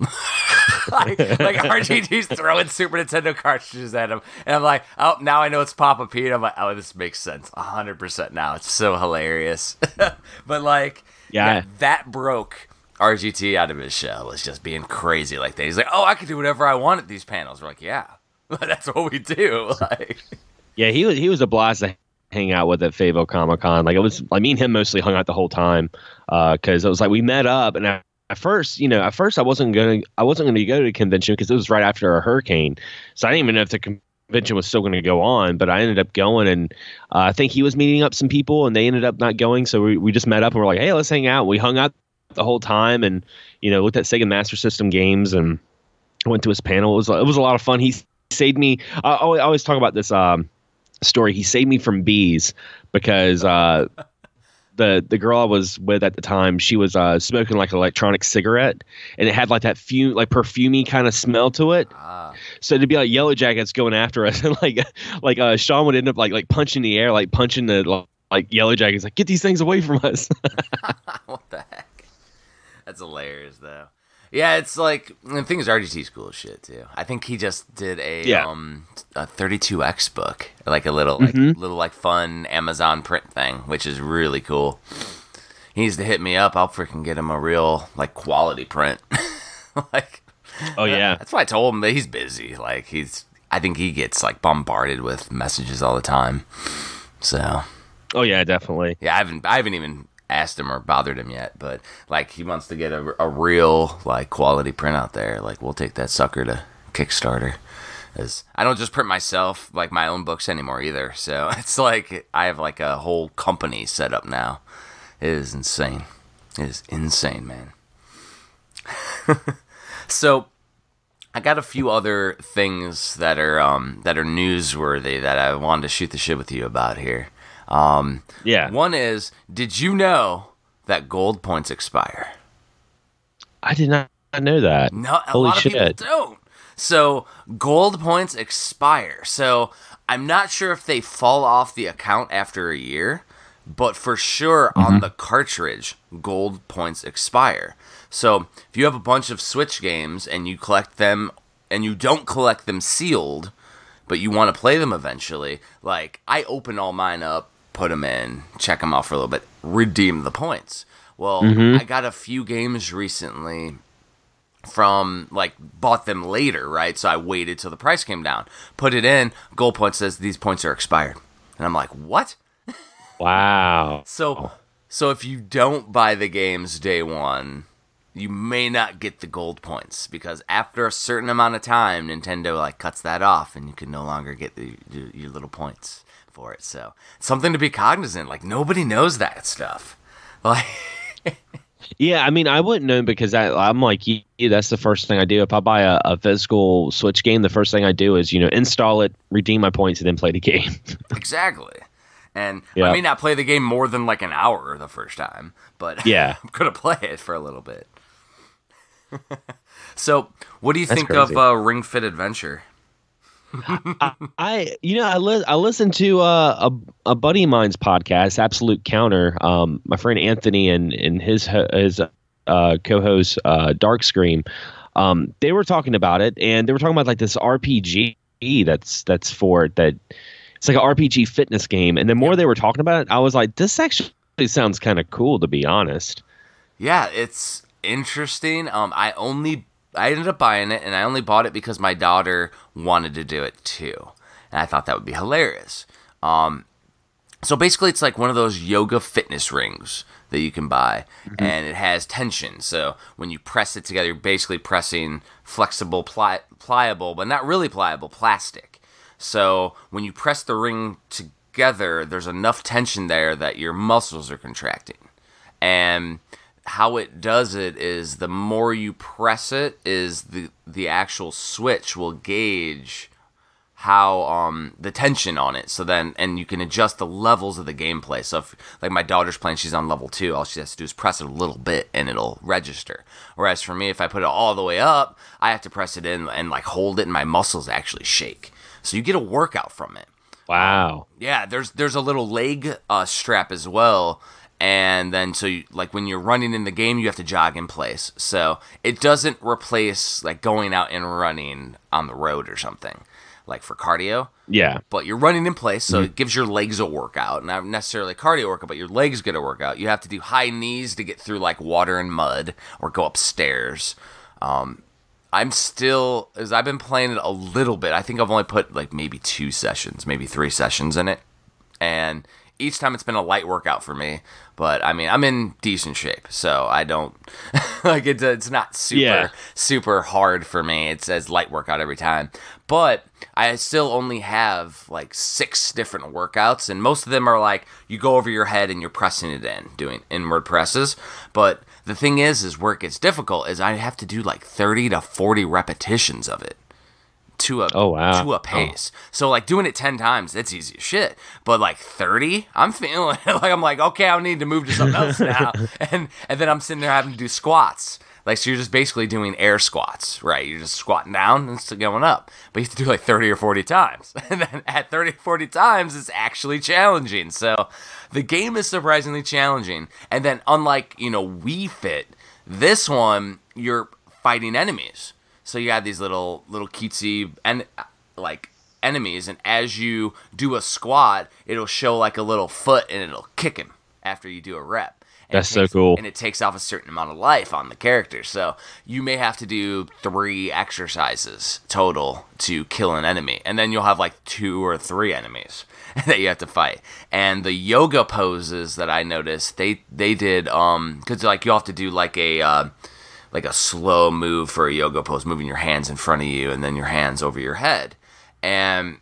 like, like RGT's throwing Super Nintendo cartridges at him, and I'm like, oh, now I know it's Papa Pete. I'm like, oh, this makes sense, hundred percent now. It's so hilarious, but like, Yeah. that broke RGT out of his shell. It's just being crazy like that. He's like, oh, I can do whatever I want at these panels. We're like, yeah, that's what we do. Like, Yeah, he was he was a blast to hang out with at Fayetteville Comic Con. Like it was, like me and him mostly hung out the whole time because it was like we met up and. I, at first, you know, at first I wasn't gonna, I wasn't gonna go to the convention because it was right after a hurricane, so I didn't even know if the convention was still going to go on. But I ended up going, and uh, I think he was meeting up some people, and they ended up not going. So we, we just met up and we're like, hey, let's hang out. We hung out the whole time, and you know, looked at Sega Master System games, and went to his panel. It was it was a lot of fun. He saved me. I I always talk about this um, story. He saved me from bees because uh, the the girl I was with at the time, she was uh, smoking like an electronic cigarette, and it had like that fume, like perfumey kind of smell to it. ah, So to be like yellow jackets going after us, and like like uh, Sean would end up like like punching the air, like punching the like yellow jackets, like get these things away from us. what the heck? That's hilarious, though. Yeah, it's like the thing is RGT's cool as shit too. I think he just did a Yeah. um a 32x book, like a little like Mhm. little like fun Amazon print thing, which is really cool. He needs to hit me up. I'll freaking get him a real like quality print. like oh yeah, that's why I told him that he's busy. Like he's I think he gets like bombarded with messages all the time. So oh yeah, definitely. yeah, I haven't I haven't even asked him or bothered him yet, but like he wants to get a, a real like quality print out there. Like we'll take that sucker to Kickstarter. As I don't just print myself like my own books anymore either. So it's like I have like a whole company set up now. It is insane. It is insane, man. so I got a few other things that are um that are newsworthy that I wanted to shoot the shit with you about here. Um Yeah, one is, did you know that gold points expire? I did not know that. No, a Holy lot of shit. people don't. So gold points expire. So I'm not sure if they fall off the account after a year, but for sure Mm-hmm. on the cartridge, gold points expire. So if you have a bunch of Switch games and you collect them and you don't collect them sealed, but you want to play them eventually, like I open all mine up, put them in, check them out for a little bit, redeem the points. Well, Mm-hmm. I got a few games recently from like bought them later, right? So I waited till the price came down, put it in. Gold point says these points are expired, and I'm like, what? Wow. So, so if you don't buy the games day one, you may not get the gold points because after a certain amount of time, Nintendo like cuts that off, and you can no longer get the, your, your little points for it. So, something to be cognizant. Like nobody knows that stuff. Like, Yeah, I mean, I wouldn't know because I, I'm like, you, that's the first thing I do. If I buy a, a physical Switch game, the first thing I do is, you know, install it, redeem my points, and then play the game. exactly. And Yeah. I may not play the game more than like an hour the first time, but Yeah. I'm gonna play it for a little bit. so, what do you That's think of uh, Ring Fit Adventure? I, I, you know I li- I listened to uh, a a buddy of mine's podcast, Absolute Counter. Um, my friend Anthony and and his his uh, co-host uh, Dark Scream. Um, they were talking about it, and they were talking about like this RPG that's that's for it that it's like an RPG fitness game. And the more they were talking about it, I was like, this actually sounds kind of cool, to be honest. Yeah, it's interesting. Um, I only I ended up buying it, and I only bought it because my daughter wanted to do it too, and I thought that would be hilarious. Um, so basically, it's like one of those yoga fitness rings that you can buy, mm-hmm. and it has tension. So when you press it together, you're basically pressing flexible, pli- pliable, but not really pliable plastic. So when you press the ring together, there's enough tension there that your muscles are contracting, and how it does it is the more you press it is the the actual switch will gauge how um the tension on it. So then and you can adjust the levels of the gameplay. So if like my daughter's playing she's on level two all she has to do is press it a little bit and it'll register. Whereas for me if i put it all the way up i have to press it in and like hold it and my muscles actually shake. So you get a workout from it. Wow. Um, yeah there's there's a little leg uh, strap as well and then so you, like when you're running in the game you have to jog in place. So it doesn't replace like going out and running on the road or something like for cardio. Yeah. But you're running in place so mm-hmm. it gives your legs a workout. Not necessarily cardio workout but your legs get a workout. You have to do high knees to get through like water and mud or go upstairs. Um, i'm still as i've been playing it a little bit i think i've only put like maybe two sessions maybe three sessions in it. And each time it's been a light workout for me. But I mean, I'm in decent shape, so I don't like it's it's not super yeah. super hard for me. It's as light workout every time. But I still only have like six different workouts, and most of them are like you go over your head and you're pressing it in, doing inward presses. But the thing is, is where it gets difficult is I have to do like 30 to 40 repetitions of it to a oh, wow. to a oh. pace. Oh. So like doing it ten times, that's easy as shit. But like thirty, I'm feeling like I'm like okay, I need to move to something else now. and and then I'm sitting there having to do squats. Like so, you're just basically doing air squats, right? You're just squatting down and still going up, but you have to do like 30 or 40 times. And then at 30 or 40 times, it's actually challenging. So the game is surprisingly challenging. And then, unlike you know Wii Fit, this one you're fighting enemies. So you have these little little cutesy and like enemies, and as you do a squat, it'll show like a little foot, and it'll kick him after you do a rep. And That's takes, so cool. And it takes off a certain amount of life on the character. So you may have to do three exercises total to kill an enemy. And then you'll have like two or three enemies that you have to fight. And the yoga poses that I noticed, they they did um cuz like you have to do like a uh, like a slow move for a yoga pose, moving your hands in front of you and then your hands over your head. And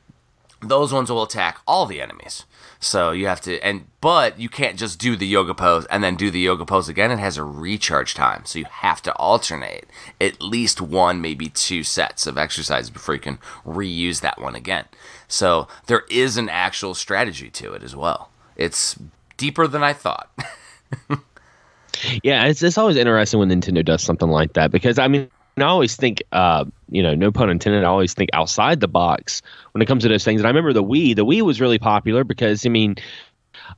those ones will attack all the enemies. So you have to and but you can't just do the yoga pose and then do the yoga pose again. It has a recharge time. So you have to alternate at least one, maybe two sets of exercises before you can reuse that one again. So there is an actual strategy to it as well. It's deeper than I thought. Yeah, it's it's always interesting when Nintendo does something like that because I mean I always think, uh, you know, no pun intended. I always think outside the box when it comes to those things. And I remember the Wii. The Wii was really popular because I mean,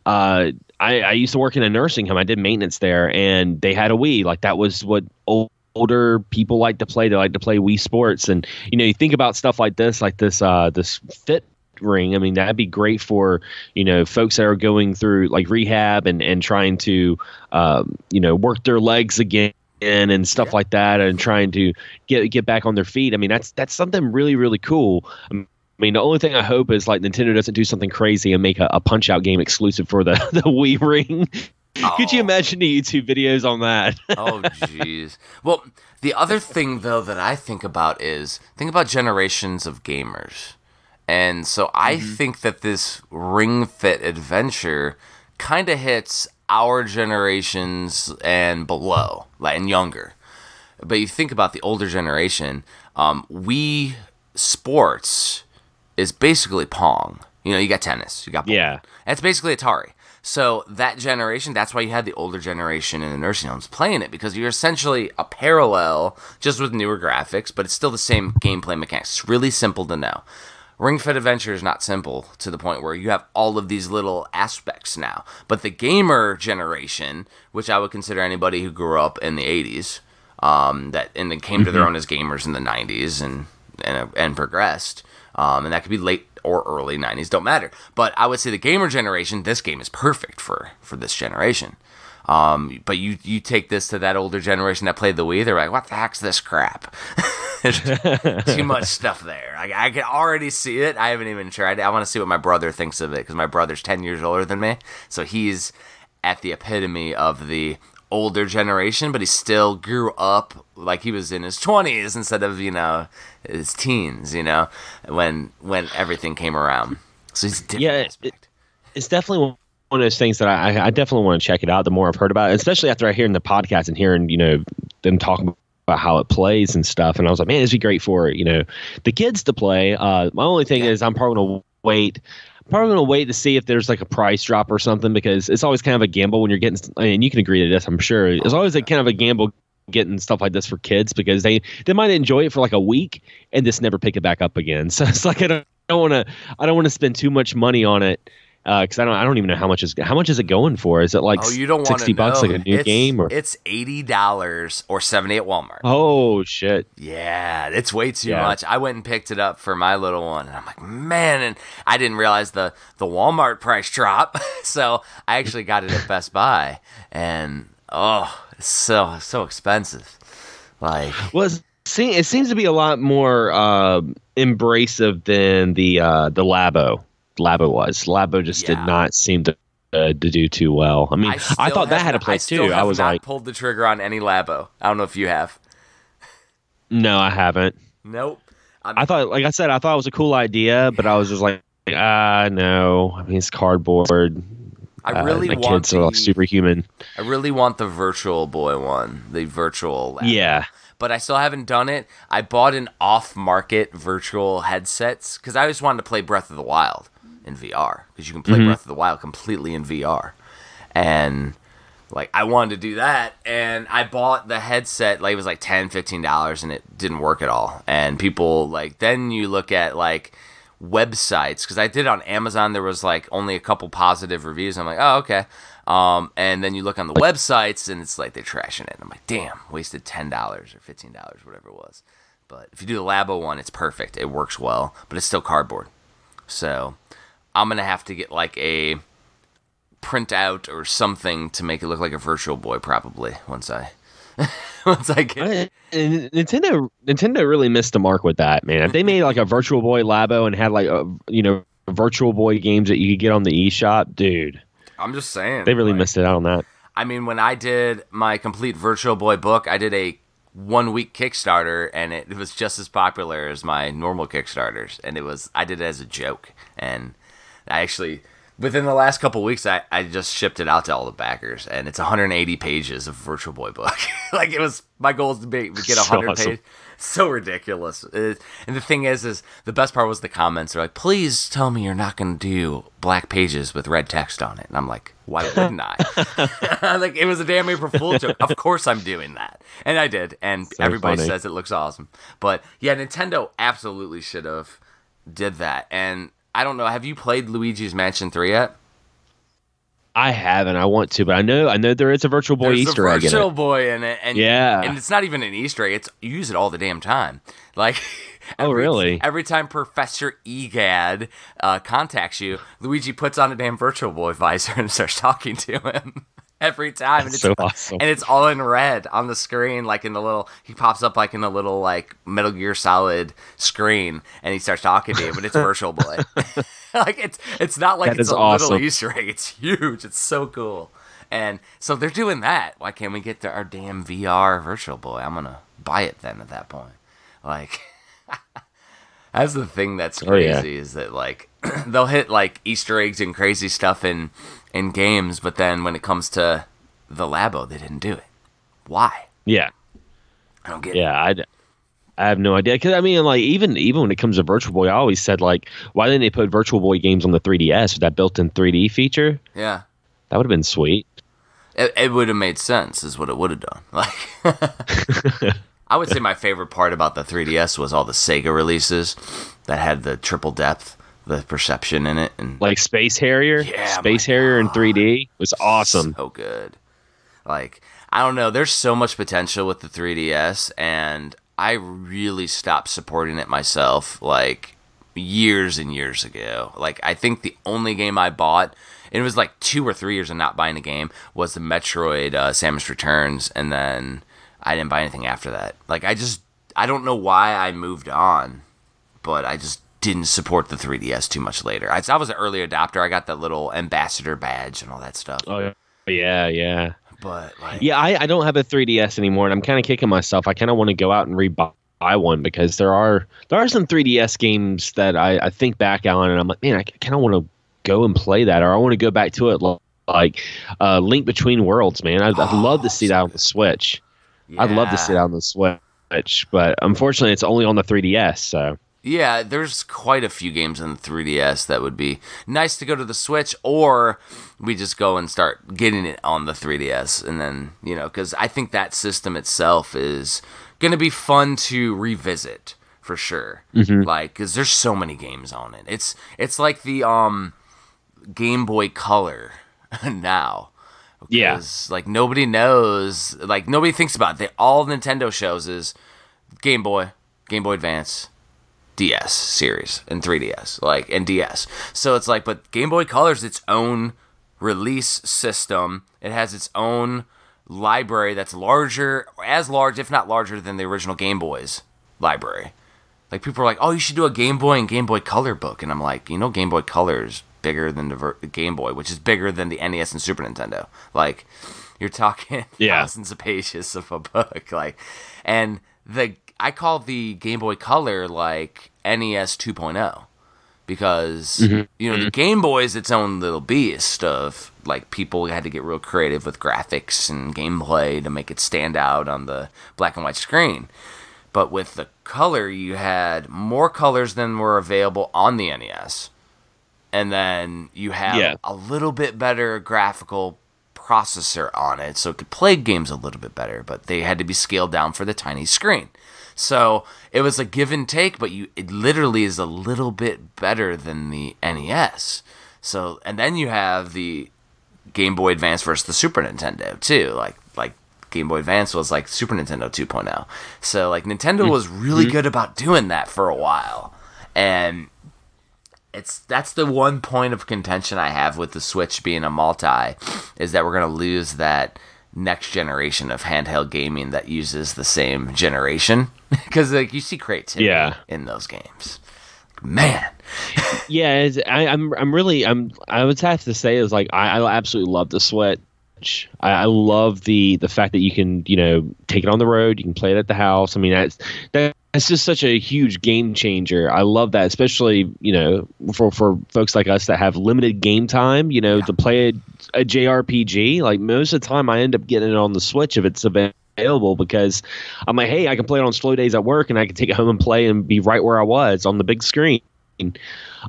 uh, I, I used to work in a nursing home. I did maintenance there, and they had a Wii. Like that was what old, older people like to play. They like to play Wii Sports, and you know, you think about stuff like this, like this, uh, this Fit ring. I mean, that'd be great for you know folks that are going through like rehab and and trying to um, you know work their legs again and stuff yeah. like that, and trying to get get back on their feet. I mean, that's that's something really really cool. I mean, the only thing I hope is like Nintendo doesn't do something crazy and make a, a Punch Out game exclusive for the the Wii ring. Oh. Could you oh. imagine the YouTube videos on that? oh, jeez. Well, the other thing though that I think about is think about generations of gamers. And so I mm-hmm. think that this Ring Fit adventure kind of hits our generations and below, like and younger. But you think about the older generation, um, Wii Sports is basically Pong. You know, you got tennis, you got bowling. yeah. That's basically Atari. So that generation, that's why you had the older generation in the nursing homes playing it because you're essentially a parallel, just with newer graphics, but it's still the same gameplay mechanics. It's really simple to know. Ring Fit Adventure is not simple to the point where you have all of these little aspects now. But the gamer generation, which I would consider anybody who grew up in the 80s, um, that and then came to their own as gamers in the 90s and and, and progressed, um, and that could be late or early 90s, don't matter. But I would say the gamer generation, this game is perfect for for this generation. Um, but you you take this to that older generation that played the Wii, they're like, what the heck's this crap? too much stuff there. Like, I can already see it. I haven't even tried it. I want to see what my brother thinks of it because my brother's 10 years older than me. So he's at the epitome of the older generation, but he still grew up like he was in his 20s instead of, you know, his teens, you know, when when everything came around. So he's different. Yeah, it, it's definitely one of those things that I, I definitely want to check it out. The more I've heard about it, especially after I hear in the podcast and hearing you know them talking about how it plays and stuff, and I was like, man, this would be great for you know the kids to play. Uh, my only thing Yeah. is I'm probably gonna wait. Probably gonna wait to see if there's like a price drop or something because it's always kind of a gamble when you're getting. And you can agree to this, I'm sure. It's always a kind of a gamble getting stuff like this for kids because they they might enjoy it for like a week and just never pick it back up again. So it's like I don't, don't want to I don't want to spend too much money on it because I don't I don't even know how much is how much is it going for? Is it like Oh, you don't sixty bucks like a new it's, game or? It's eighty dollars or seventy at Walmart. Oh shit! Yeah, it's way too Yeah. much. I went and picked it up for my little one, and I'm like, man, and I didn't realize the the Walmart price drop, so I actually got it at Best Buy, and oh, it's so so expensive. Like, Well, see, it seems to be a lot more uh, embracive than the uh, the Labo. Labo was Labo just Yeah. did not seem to uh, to do too well. I mean, I, still thought that had a place I too. I was not like, pulled the trigger on any Labo. I don't know if you have. no, I haven't. Nope. I'm, I thought, like I said, I thought it was a cool idea, but I was just like, ah, no. I mean, it's cardboard. I Uh, really my want kids are like superhuman. I really want the Virtual Boy one, the virtual. Labo. Yeah. but I still haven't done it. I bought an off-market virtual headsets because I just wanted to play Breath of the Wild in VR because you can play Mhm. Breath of the Wild completely in VR, and like I wanted to do that, and I bought the headset like it was like 10 dollars, and it didn't work at all. And people like then you look at like websites because I did it on Amazon. There was like only a couple positive reviews. I'm like, oh okay. Um, and then you look on the websites and it's like they're trashing it. I'm like, damn, wasted ten dollars or fifteen dollars, whatever it was. But if you do the Labo one, it's perfect. It works well, but it's still cardboard. So I'm gonna have to get like a printout or something to make it look like a Virtual Boy, probably once I once I get. I- Nintendo Nintendo really missed the mark with that, man. If they made like a Virtual Boy Labo and had like a, you know Virtual Boy games that you could get on the eShop, dude, I'm just saying they really like- missed it out on that. I mean, when I did my complete Virtual Boy book, I did a one week Kickstarter, and it, it was just as popular as my normal Kickstarters. And it was I did it as a joke, and I actually within the last couple weeks, I, I just shipped it out to all the backers, and it's 180 pages of Virtual Boy book. like it was my goal is to be, get So 100 awesome. pages. So ridiculous. It- and the thing is, is the best part was the comments. They're like, "Please tell me you're not going to do black pages with red text on it." And I'm like, "Why wouldn't I?" like it was a damn April Fool joke. Of course I'm doing that, and I did. And So everybody funny. says it looks awesome. But yeah, Nintendo absolutely should have did that. And I don't know. Have you played Luigi's Mansion Three yet? I haven't. I want to, but I know I know there is a Virtual Boy There's Easter a egg in Virtual. Boy in it, and Yeah. and it's not even an Easter egg. It's you use it all the damn time. Like, Oh, really? Every time Professor Egad uh, contacts you, Luigi puts on a damn Virtual Boy visor and starts talking to him. Every time, and it's so awesome. and it's all in red on the screen, like in the little. He pops up like in a little like Metal Gear Solid screen, and he starts talking to you, but it's Virtual Boy. like it's it's not like That it's a awesome. little Easter egg. It's huge. It's so cool. And so they're doing that. Why can't we get to our damn VR Virtual Boy? I'm gonna buy it then at that point. Like that's the thing that's Oh, yeah. crazy is that like they'll hit like Easter eggs and crazy stuff in in games, but then when it comes to the Labo, they didn't do it. Why? Yeah, I don't get it. yeah. I, I have no idea because I mean, like even even when it comes to Virtual Boy, I always said like, why didn't they put Virtual Boy games on the 3DS with that built-in 3D feature? Yeah. That would have been sweet. It, it would have made sense, is what it would have done. Like, I would say my favorite part about the 3DS was all the Sega releases that had the triple depth, the perception in it, and Like Space Harrier, Yeah, Space Harrier in 3D was awesome. so good. Like I don't know, there's so much potential with the 3DS, and I really stopped supporting it myself. Like years and years ago. Like I think the only game I bought, and it was like two or three years of not buying a game, was the Metroid uh, Samus Returns, and then I didn't buy anything after that. Like I just I don't know why I moved on, but I just didn't support the 3DS too much later. I, I was an early adopter. I got that little ambassador badge and all that stuff. Oh yeah, yeah. But like, Yeah, I, I don't have a 3DS anymore, and I'm kind of kicking myself. I kind of want to go out and rebuy one because there are there are some 3DS games that I, I think back on, and I'm like, man, I kind of want to go and play that, or I want to go back to it li- like uh, Link Between Worlds, man. I'd, I'd love to see that on the Switch. I'd love to see that on the Switch, but unfortunately, it's only on the 3DS. So Yeah, there's quite a few games on the 3DS that would be nice to go to the Switch, or we just go and start getting it on the 3DS, and then you know, because I think that system itself is gonna be fun to revisit for sure. Like, because there's so many games on it. It's it's like the um Game Boy Color now. Yeah. like nobody knows, like nobody thinks about it. They, all Nintendo shows is Game Boy, Game Boy Advance, DS series, and 3DS, like and DS. So it's like, but Game Boy Color's its own release system. It has its own library that's larger, as large, if not larger, than the original Game Boy's library. Like people are like, "Oh, you should do a Game Boy and Game Boy Color book," and I'm like, you know, Game Boy Color is bigger than the ver- Game Boy, which is bigger than the NES and Super Nintendo. Like, you're talking Yeah. thousands of pages of a book, like, and the I call the Game Boy Color like NES 2.0 because mm-hmm. you know the mm-hmm. Game Boy is its own little beast of like people had to get real creative with graphics and gameplay to make it stand out on the black and white screen. But with the color, you had more colors than were available on the NES. And then you have Yeah. a little bit better graphical processor on it, so it could play games a little bit better, but they had to be scaled down for the tiny screen. So it was a give and take, but you it literally is a little bit better than the NES. So and then you have the Game Boy Advance versus the Super Nintendo too. Like like Game Boy Advance was like Super Nintendo 2.0. So like Nintendo mm-hmm. was really mm-hmm. good about doing that for a while. And it's that's the one point of contention I have with the Switch being a multi is that we're going to lose that next generation of handheld gaming that uses the same generation because like you see creativity Yeah. in those games. Man, yeah, it's, I, I'm I'm really I'm I would have to say is like I, I absolutely love the Switch. I, I love the the fact that you can you know take it on the road, you can play it at the house. I mean that's that, that's just such a huge game changer. I love that, especially you know for for folks like us that have limited game time. You know to play a, a JRPG. Like most of the time, I end up getting it on the Switch if it's available because I'm like, hey, I can play it on slow days at work, and I can take it home and play and be right where I was on the big screen.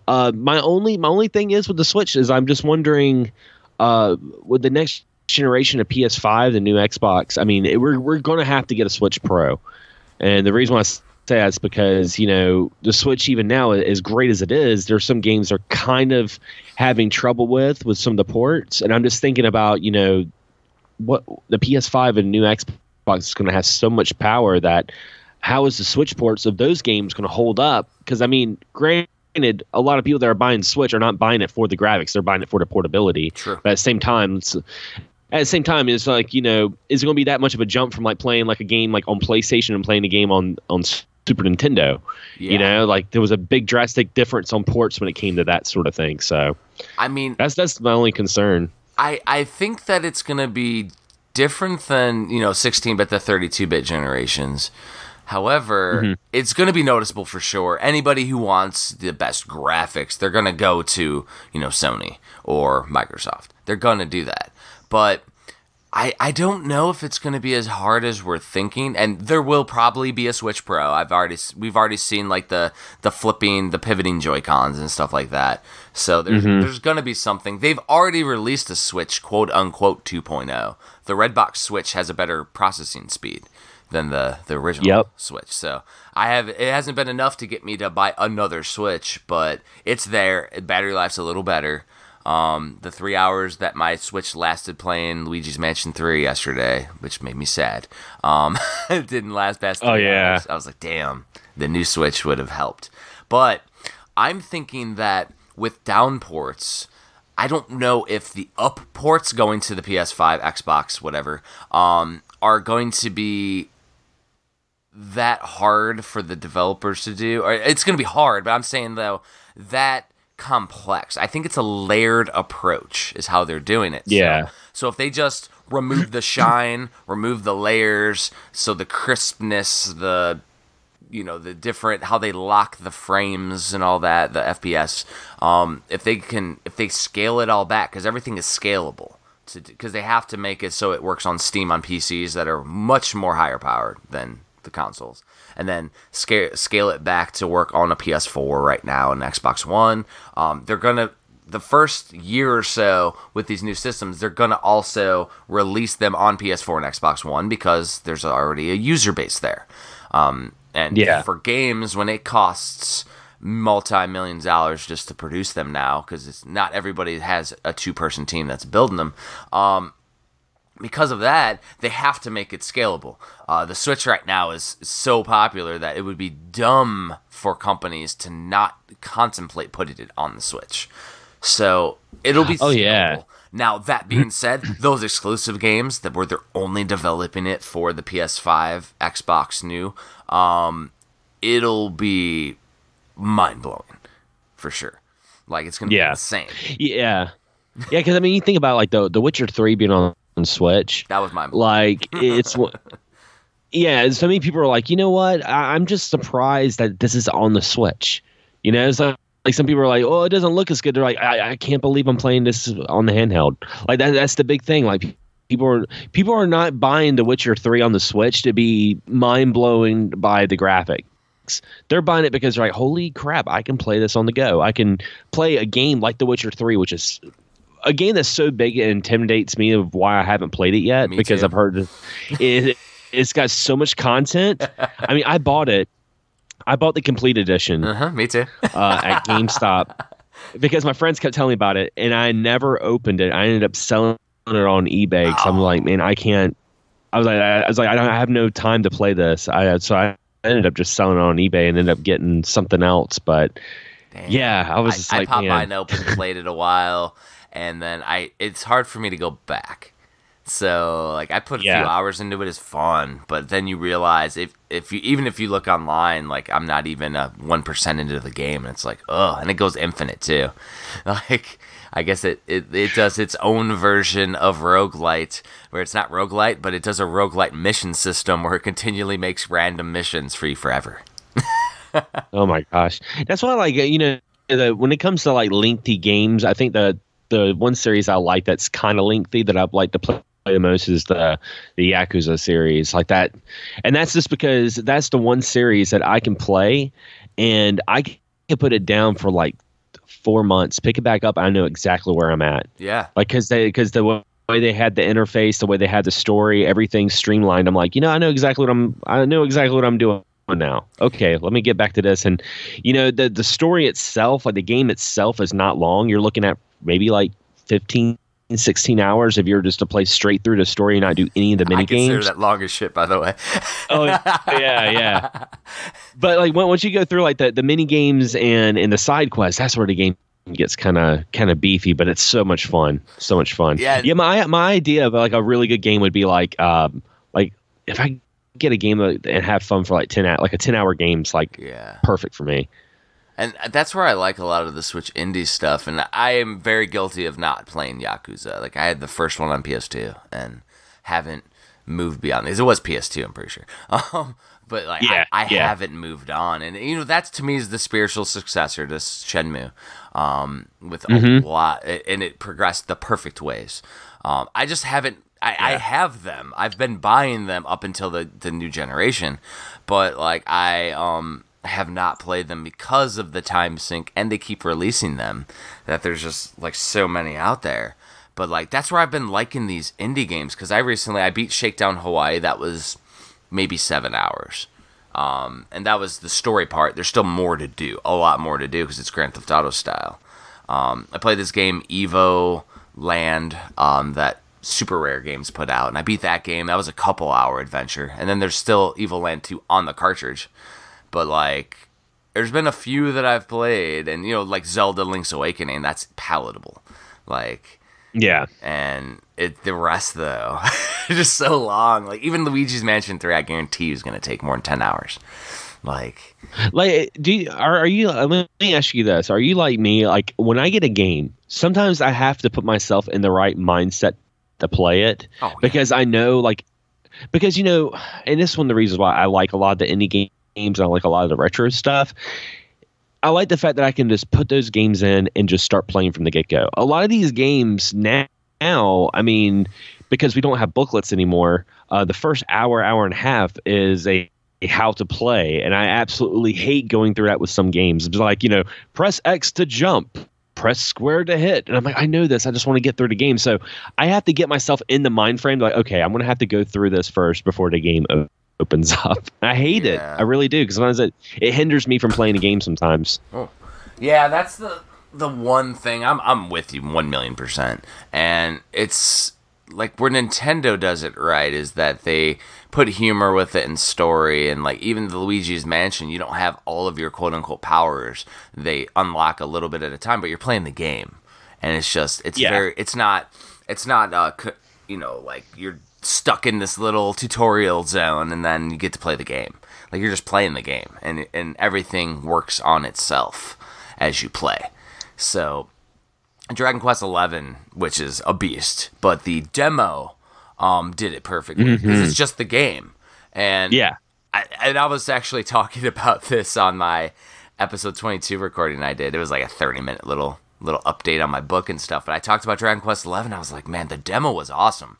Uh, my only my only thing is with the Switch is I'm just wondering, uh, with the next generation of PS5, the new Xbox. I mean, it, we're we're going to have to get a Switch Pro, and the reason why I say that is because you know the Switch even now, as great as it is, there's some games they're kind of having trouble with with some of the ports, and I'm just thinking about you know what the PS5 and new Xbox is going to have so much power that how is the Switch ports of those games going to hold up? Because I mean, granted, a lot of people that are buying Switch are not buying it for the graphics; they're buying it for the portability. True. But at the same time, it's, at the same time, it's like you know, is it going to be that much of a jump from like playing like a game like on PlayStation and playing a game on on Super Nintendo? You know, like there was a big drastic difference on ports when it came to that sort of thing. So I mean, that's that's my only concern. I I think that it's gonna be different than you know 16 bit to 32 bit generations. However, mm-hmm. it's going to be noticeable for sure. Anybody who wants the best graphics, they're going to go to you know Sony or Microsoft. They're going to do that. But I I don't know if it's going to be as hard as we're thinking. And there will probably be a Switch Pro. I've already we've already seen like the the flipping, the pivoting Joy Cons and stuff like that. So there's mm-hmm. there's going to be something. They've already released a Switch quote unquote 2.0. The Redbox Switch has a better processing speed. than the the original Yep. Switch. So I have it hasn't been enough to get me to buy another Switch, but it's there. Battery life's a little better. Um, the three hours that my Switch lasted playing Luigi's Mansion 3 yesterday, which made me sad, um, it didn't last past three Oh, yeah. hours. I was like, damn, the new Switch would have helped. But I'm thinking that with down ports, I don't know if the up ports going to the PS5, Xbox, whatever, um, are going to be that hard for the developers to do. Or it's going to be hard, but I'm saying though that complex. I think it's a layered approach is how they're doing it. So- Yeah. So, if they just remove the shine, remove the layers, so the crispness, the you know the different how they lock the frames and all that, the FPS. Um, if they can, if they scale it all back, because everything is scalable. Because they have to make it so it works on Steam on PCs that are much more higher powered than the consoles, and then scale scale it back to work on a PS4 right now and Xbox One. Um, they're gonna the first year or so with these new systems, they're gonna also release them on PS4 and Xbox One because there's already a user base there. Um, and Yeah. for games, when it costs multi millions of dollars just to produce them now, because it's not everybody has a two person team that's building them. Um, because of that, they have to make it scalable. Uh, the Switch right now is so popular that it would be dumb for companies to not contemplate putting it on the Switch. So it'll be. Oh, yeah. Now that being said, those exclusive games that were they're only developing it for the PS5, Xbox New, um, it'll be mind blowing for sure. Like it's gonna Yeah. be insane. Yeah, yeah. Because I mean, you think about like the The Witcher Three being on, on Switch. That was my Like it's one- yeah. So many people are like, you know what? I, I'm just surprised that this is on the Switch. You know, it's like. Like some people are like, oh, it doesn't look as good. They're like, I, I can't believe I'm playing this on the handheld. Like that, that's the big thing. Like people are people are not buying The Witcher Three on the Switch to be mind blowing by the graphics. They're buying it because they're like, holy crap, I can play this on the go. I can play a game like The Witcher Three, which is a game that's so big it intimidates me of why I haven't played it yet Me because too. I've heard it, it's got so much content. I mean, I bought it. I bought the complete edition Uh huh. Me too. uh, at GameStop because my friends kept telling me about it, and I never opened it. I ended up selling it on eBay because I'm like, man, I can't. I was like, I was like, I don't I have no time to play this. I so I ended up just selling it on eBay and ended up getting something else. But Damn. yeah, I was just I, like, I popped man, mine open, played it a while, and then I. It's hard for me to go back. So like I put a Yeah. few hours into it. It's fun, but then you realize if if you even if you look online, like I'm not even a one percent into the game, and it's like oh, and it goes infinite too. Like I guess it, it it does its own version of roguelite where it's not roguelite, but it does a roguelite mission system where it continually makes random missions free forever. Oh my gosh, that's why like you know the, when it comes to like lengthy games, I think the the one series I like that's kind of lengthy that I'd like to play the most is the the Yakuza series like that, and that's just because that's the one series that I can play, and I can put it down for like four months, pick it back up, I know exactly where I'm at, Yeah, like because they because the way they had the interface, the way they had the story, everything streamlined. I'm like, you know, I know exactly what I'm I know exactly what I'm doing now. Okay, let me get back to this. And you know, the the story itself, like the game itself is not long. You're looking at maybe like 15 16 hours if you're just to play straight through the story and not do any of the mini I games. that long as shit. By the way. Oh yeah, yeah. But like once you go through like the, the mini games and and the side quests, that's where the game gets kind of kind of beefy, but it's so much fun, so much fun. Yeah. yeah. My my idea of like a really good game would be like um like if I get a game and have fun for like ten hou- like a ten hour game's like Yeah. perfect for me. And that's where I like a lot of the Switch indie stuff. And I am very guilty of not playing Yakuza. Like, I had the first one on PS2 and haven't moved beyond these. It was PS2, I'm pretty sure. Um, but, like, Yeah, I, I yeah. haven't moved on. And, you know, that's to me is the spiritual successor to Shenmue um, with Mm-hmm. a lot. And it progressed the perfect ways. Um, I just haven't. I, I have them. I've been buying them up until the, the new generation, but like I um have not played them because of the time sink and they keep releasing them. That there's just like so many out there. But like that's where I've been liking these indie games because I recently I beat Shakedown Hawaii. That was maybe seven hours. Um, and that was the story part. There's still more to do, a lot more to do because it's Grand Theft Auto style. Um, I played this game Evo Land um, that Super Rare Games put out, and I beat that game. That was a couple hour adventure, and then there's still Evoland 2 on the cartridge. But like, there's been a few that I've played, and you know, like Zelda Link's Awakening, that's palatable. Like, Yeah. and it the rest though, just so long. Like even Luigi's Mansion 3, I guarantee you is gonna take more than ten hours. Like, Like, do you, are are you? uh, Let me ask you this: Are you like me? Like, when I get a game, sometimes I have to put myself in the right mindset to play it oh, yeah. because I know, like, because you know, and this is one of the reasons why I like a lot of the indie games and I like a lot of the retro stuff. I like the fact that I can just put those games in and just start playing from the get go. A lot of these games now, now, I mean, because we don't have booklets anymore, uh, the first hour, hour and a half is a, a how to play, and I absolutely hate going through that with some games. It's like you know, press X to jump, press square to hit, and I'm like, I know this. I just want to get through the game, so I have to get myself in the mind frame. Like, okay, I'm gonna have to go through this first before the game opens up. I hate it. I really do because sometimes it it hinders me from playing a game. Sometimes. Oh. Yeah, that's the the one thing I'm I'm with you one million percent, and it's like where Nintendo does it right is that they put humor with it and story, and like even the Luigi's Mansion, you don't have all of your quote unquote powers. They unlock a little bit at a time, but you're playing the game, and it's just it's Yeah. very it's not it's not uh you know like you're stuck in this little tutorial zone and then you get to play the game like you're just playing the game and and everything works on itself as you play so dragon quest XI, which is a beast but the demo um did it perfectly because it's just the game and Yeah. I, and I was actually talking about this on my episode 22 recording I did. It was like a 30 minute little little update on my book and stuff. But I talked about Dragon Quest 11. I was like, man, the demo was awesome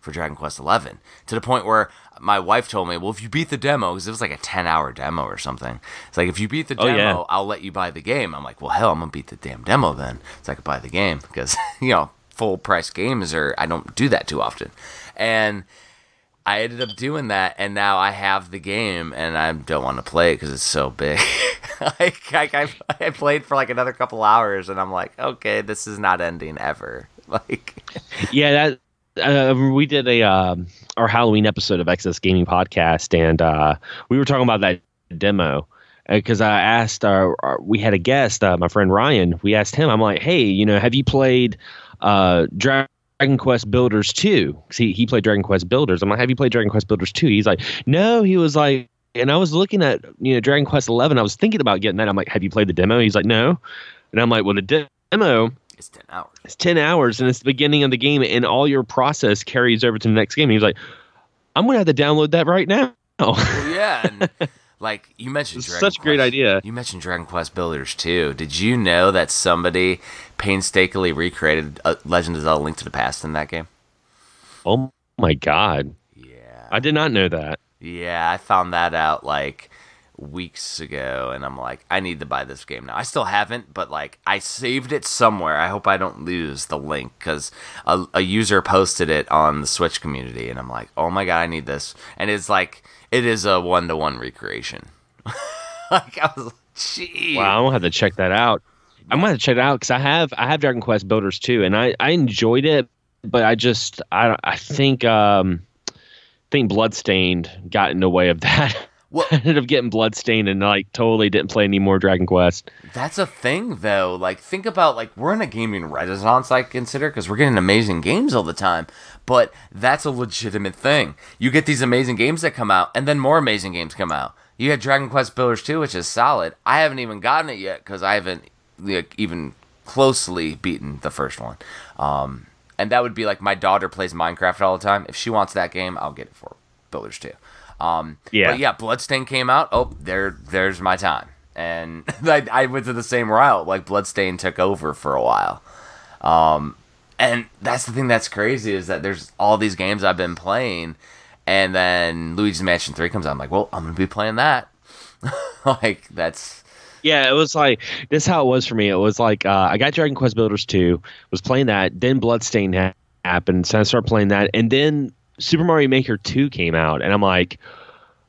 for Dragon Quest 11 to the point where my wife told me, well, if you beat the demo, because it was like a 10 hour demo or something. It's like, if you beat the Oh, demo, yeah. I'll let you buy the game. I'm like, well, hell, I'm going to beat the damn demo then. So I could buy the game because, you know, full price games or I don't do that too often. And I ended up doing that, and now I have the game, and I don't want to play it because it's so big. like, like I, I played for like another couple hours, and I'm like, okay, this is not ending ever. Like, Yeah, that uh, we did a um, our Halloween episode of Excess Gaming Podcast, and uh, we were talking about that demo because I asked our, our we had a guest, uh, my friend Ryan. We asked him, I'm like, hey, you know, have you played uh, Dragon Quest Builders 2? 'Cause he he played Dragon Quest Builders. I'm like, have you played Dragon Quest Builders 2? He's like, no. He was like. And I was looking at you know Dragon Quest Eleven. I was thinking about getting that. I'm like, have you played the demo? He's like, no. And I'm like, well, the de- demo it's 10 hours. it's 10 hours and it's the beginning of the game and all your process carries over to the next game. He's like, I'm going to have to download that right now. Well, yeah, and like you mentioned, Dragon such a great idea. You mentioned Dragon Quest Builders too. Did you know that somebody painstakingly recreated Legend of Zelda: Link to the Past in that game? Oh my God. Yeah. I did not know that. Yeah, I found that out like weeks ago, and I'm like, I need to buy this game now. I still haven't, but like, I saved it somewhere. I hope I don't lose the link because a, a user posted it on the Switch community, and I'm like, oh my god, I need this. And it's like, it is a one to one recreation. like, I was gee. Wow. I'm going to have to check that out. I'm to check it out because I have, I have Dragon Quest Builders too. And I, I enjoyed it, but I just, I, I think, um, think Bloodstained got in the way of that. Well- I ended up getting Bloodstained and like totally didn't play any more Dragon Quest. That's a thing, though. Like, think about like we're in a gaming renaissance. I consider because we're getting amazing games all the time. But that's a legitimate thing. You get these amazing games that come out, and then more amazing games come out. You had Dragon Quest Builders 2, which is solid. I haven't even gotten it yet because I haven't like, even closely beaten the first one. Um, and that would be like my daughter plays Minecraft all the time. If she wants that game, I'll get it for. Builders 2. Um, Yeah. But yeah, Bloodstain came out. Oh, there, there's my time. And I, I went to the same route. Like Bloodstain took over for a while. Um, and that's the thing that's crazy is that there's all these games I've been playing, and then Luigi's Mansion Three comes out. I'm like, well, I'm gonna be playing that. like that's Yeah, it was like this. is How it was for me. It was like uh, I got Dragon Quest Builders two, was playing that. Then Bloodstain ha- happened, so I started playing that, and then Super Mario Maker two came out, and I'm like,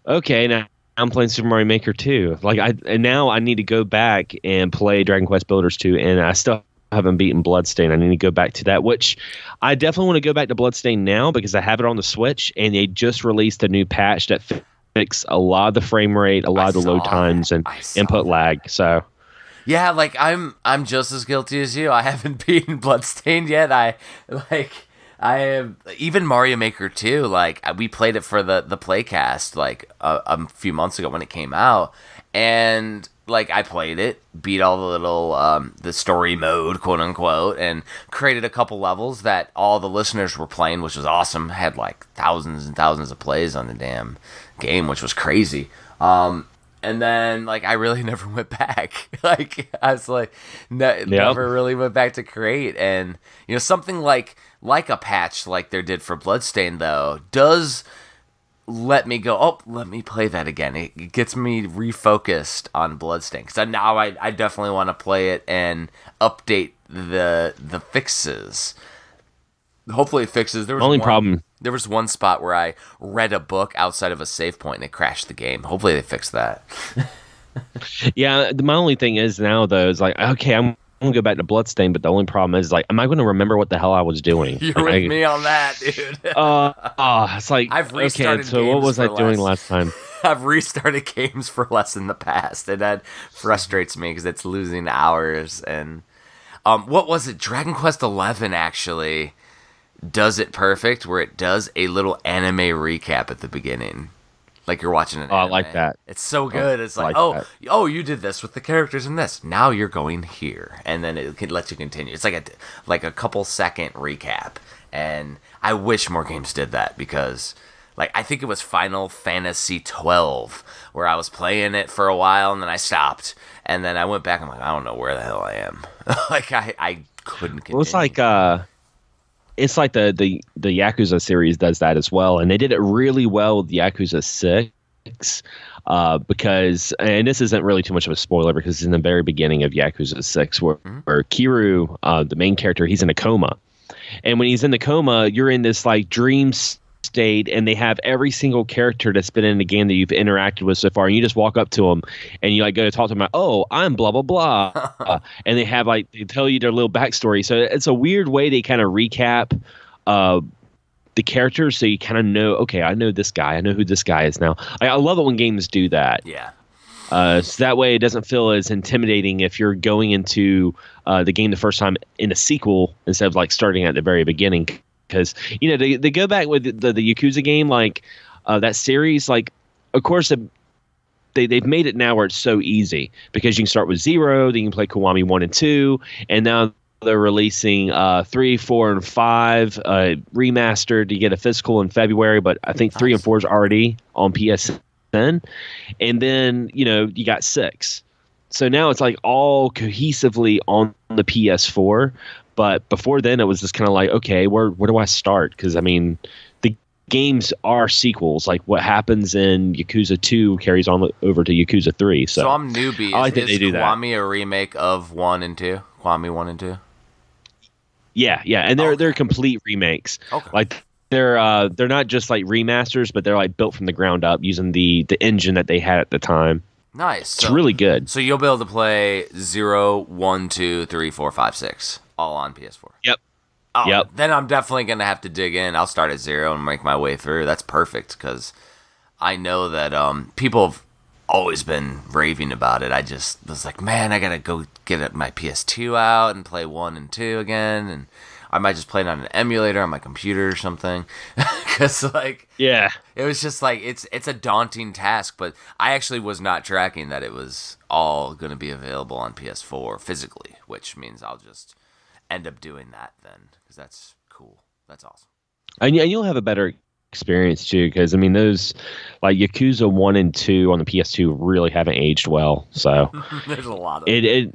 okay, now I'm playing Super Mario Maker 2. Like I and now I need to go back and play Dragon Quest Builders 2 and I still haven't beaten Bloodstain. I need to go back to that, which I definitely want to go back to Bloodstain now because I have it on the Switch and they just released a new patch that fix a lot of the frame rate, a lot I of the load saw times and input that. lag. So Yeah, like I'm I'm just as guilty as you. I haven't beaten Bloodstained yet. I like I have even Mario Maker 2, like we played it for the the playcast like a, a few months ago when it came out and like I played it, beat all the little um, the story mode, quote unquote, and created a couple levels that all the listeners were playing, which was awesome. Had like thousands and thousands of plays on the damn game, which was crazy. Um, and then like I really never went back. like I was like ne- never really went back to create. And you know something like like a patch like there did for Bloodstain though does let me go. Oh, let me play that again. It, it gets me refocused on Bloodstain because now I I definitely want to play it and update the the fixes. Hopefully, it fixes. There was only one- problem there was one spot where I read a book outside of a save point and it crashed the game. Hopefully they fixed that. Yeah, my only thing is now though is like okay, I'm, I'm gonna go back to Bloodstain, but the only problem is like, am I to remember what the hell I was doing? You're Like, with me on that, dude. Uh, uh, it's like I've restarted. okay. So what was I for doing less. last time? I've restarted games for less in the past, and that frustrates me because it's losing hours. And um, what was it? Dragon Quest Eleven actually does it perfect, where it does a little anime recap at the beginning, like you're watching an. Oh, I like that. It's so good. it's like, like oh, that. oh, you did this with the characters in this. Now you're going here, and then it can let you continue. It's like a like a couple second recap, and I wish more games did that because. Like I think it was Final Fantasy twelve where I was playing it for a while and then I stopped and then I went back. And I'm like I don't know where the hell I am. like I I couldn't. Continue. Well, it's like uh, it's like the the the Yakuza series does that as well, and they did it really well with Yakuza Six. Uh, because and this isn't really too much of a spoiler because it's in the very beginning of Yakuza Six where, where Kiryu, uh, the main character, he's in a coma, and when he's in the coma, you're in this like dream state, and they have every single character that's been in the game that you've interacted with so far, and you just walk up to them and you like go to talk to them, like, oh, I'm blah blah blah, and they have like they tell you their little backstory. So it's a weird way they kind of recap. Uh, the characters, so you kind of know. Okay, I know this guy. I know who this guy is now. I, I love it when games do that. yeah. Uh, so that way it doesn't feel as intimidating if you're going into uh, the game the first time in a sequel instead of like starting at the very beginning. Because you know they, they go back with the, the Yakuza game like uh, that series. Like of course the, they they've made it now where it's so easy because you can start with zero, then you can play Kiwami one and two, and now they're releasing uh, three, four, and five uh, remastered. You get a physical in February, but I think three and four is already on PSN. And then you know you got six. So now it's like all cohesively on the PS4. But before then, it was just kind of like, okay, where where do I start? Because I mean, the games are sequels. Like what happens in Yakuza Two carries on over to Yakuza Three. So, So, I'm newbie. I is, they do that. Kiwami a remake of one and two? Kiwami one and two. yeah, yeah, and they're they're complete remakes. Okay. Like they're uh they're not just like remasters, but they're like built from the ground up using the the engine that they had at the time. nice. It's So, really good. So you'll be able to play zero, one, two, three, four, five, six, all on PS4. Yep. Oh, Yep. Then I'm definitely gonna have to dig in. I'll start at zero and make my way through. That's perfect because I know that um, people have always been raving about it. I just was like, man, I gotta go get my PS2 out and play one and two again, and I might just play it on an emulator on my computer or something. Because like Yeah. it was just like it's it's a daunting task, but I actually was not tracking that it was all going to be available on PS4 physically, which means I'll just end up doing that then because that's cool. That's awesome. and, and you'll have a better experience too because i mean those like yakuza 1 and 2 on the ps2 really haven't aged well so There's a lot of it, it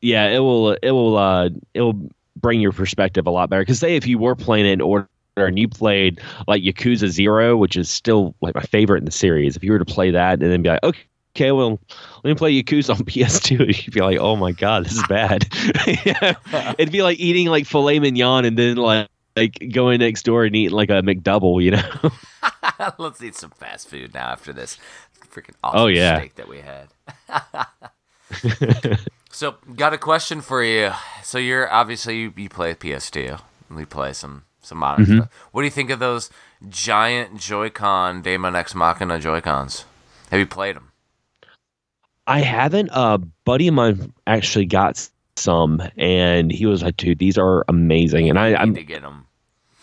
yeah it will it will uh it will bring your perspective a lot better because say if you were playing it in order and you played like yakuza 0 which is still like my favorite in the series if you were to play that and then be like okay Okay, well, let me play Yakuza on PS2. You'd be like, "Oh my god, this is bad." It'd be like eating like filet mignon and then like like going next door and eating like a McDouble, you know? Let's eat some fast food now after this freaking awesome Oh, yeah. steak that we had. so, got a question for you. So, you're obviously you, you play PS2. We play some some modern Mm-hmm. stuff. What do you think of those giant Joy-Con Daemon X Machina Joy-Cons? Have you played them? I haven't. A buddy of mine actually got some, and he was like, "Dude, these are amazing." And I, I I'm need to get them.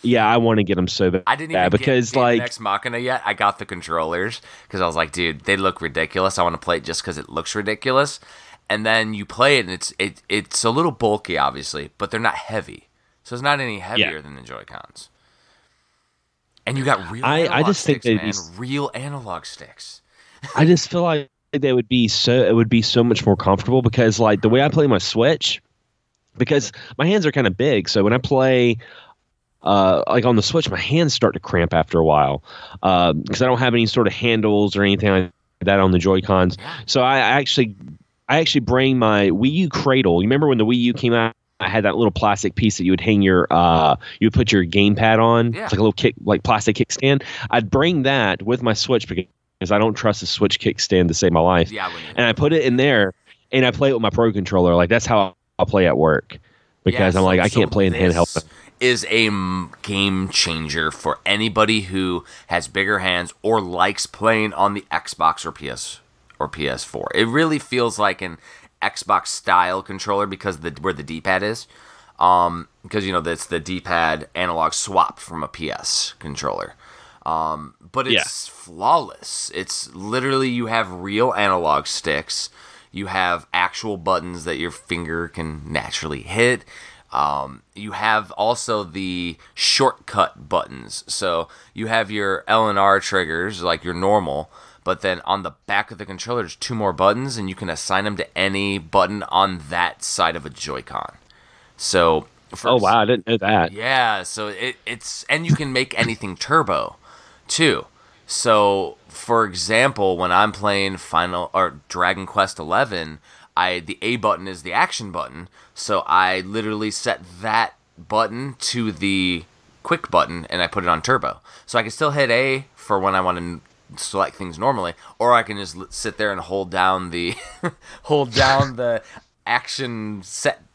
yeah, I want to get them so bad. I didn't even because, get like- X Machina yet. I got the controllers because I was like, dude, they look ridiculous. I want to play it just because it looks ridiculous. And then you play it, and it's it it's a little bulky, obviously, but they're not heavy, so it's not any heavier than the Joy Cons. And you got real. I- I just think sticks, they'd man. real analog sticks. I just feel like they would be so it would be so much more comfortable because like the way I play my Switch, because my hands are kind of big, so when I play. Uh, like on the Switch, my hands start to cramp after a while because I don't have any sort of handles or anything like that on the Joy Cons. So I actually, I actually bring my Wii U cradle. You remember when the Wii U came out? I had that little plastic piece that you would hang your, uh, you would put your gamepad on. Yeah. It's like a little kick, like plastic kickstand. I'd bring that with my Switch because I don't trust the Switch kickstand to save my life. Yeah, And I put it in there, and I play it with my Pro controller. Like that's how I'll play at work because Yeah, I'm like I can't play in handheld. Is a game changer for anybody who has bigger hands or likes playing on the Xbox or PS or PS4. It really feels like an Xbox style controller because the where the D-pad is. Um, because you know that's the D-pad analog swap from a PS controller. Um, but it's flawless. It's literally you have real analog sticks. You have actual buttons that your finger can naturally hit. Um, you have also the shortcut buttons. So you have your L and R triggers like your normal, but then on the back of the controller, there's two more buttons, and you can assign them to any button on that side of a Joy-Con. So, Oh wow, I didn't know that. yeah, so it, it's and you can make anything turbo too. So, for example, when I'm playing Final or Dragon Quest 11, I the A button is the action button, so I literally set that button to the quick button and I put it on turbo. So I can still hit A for when I want to select things normally, or I can just sit there and hold down the hold down the action set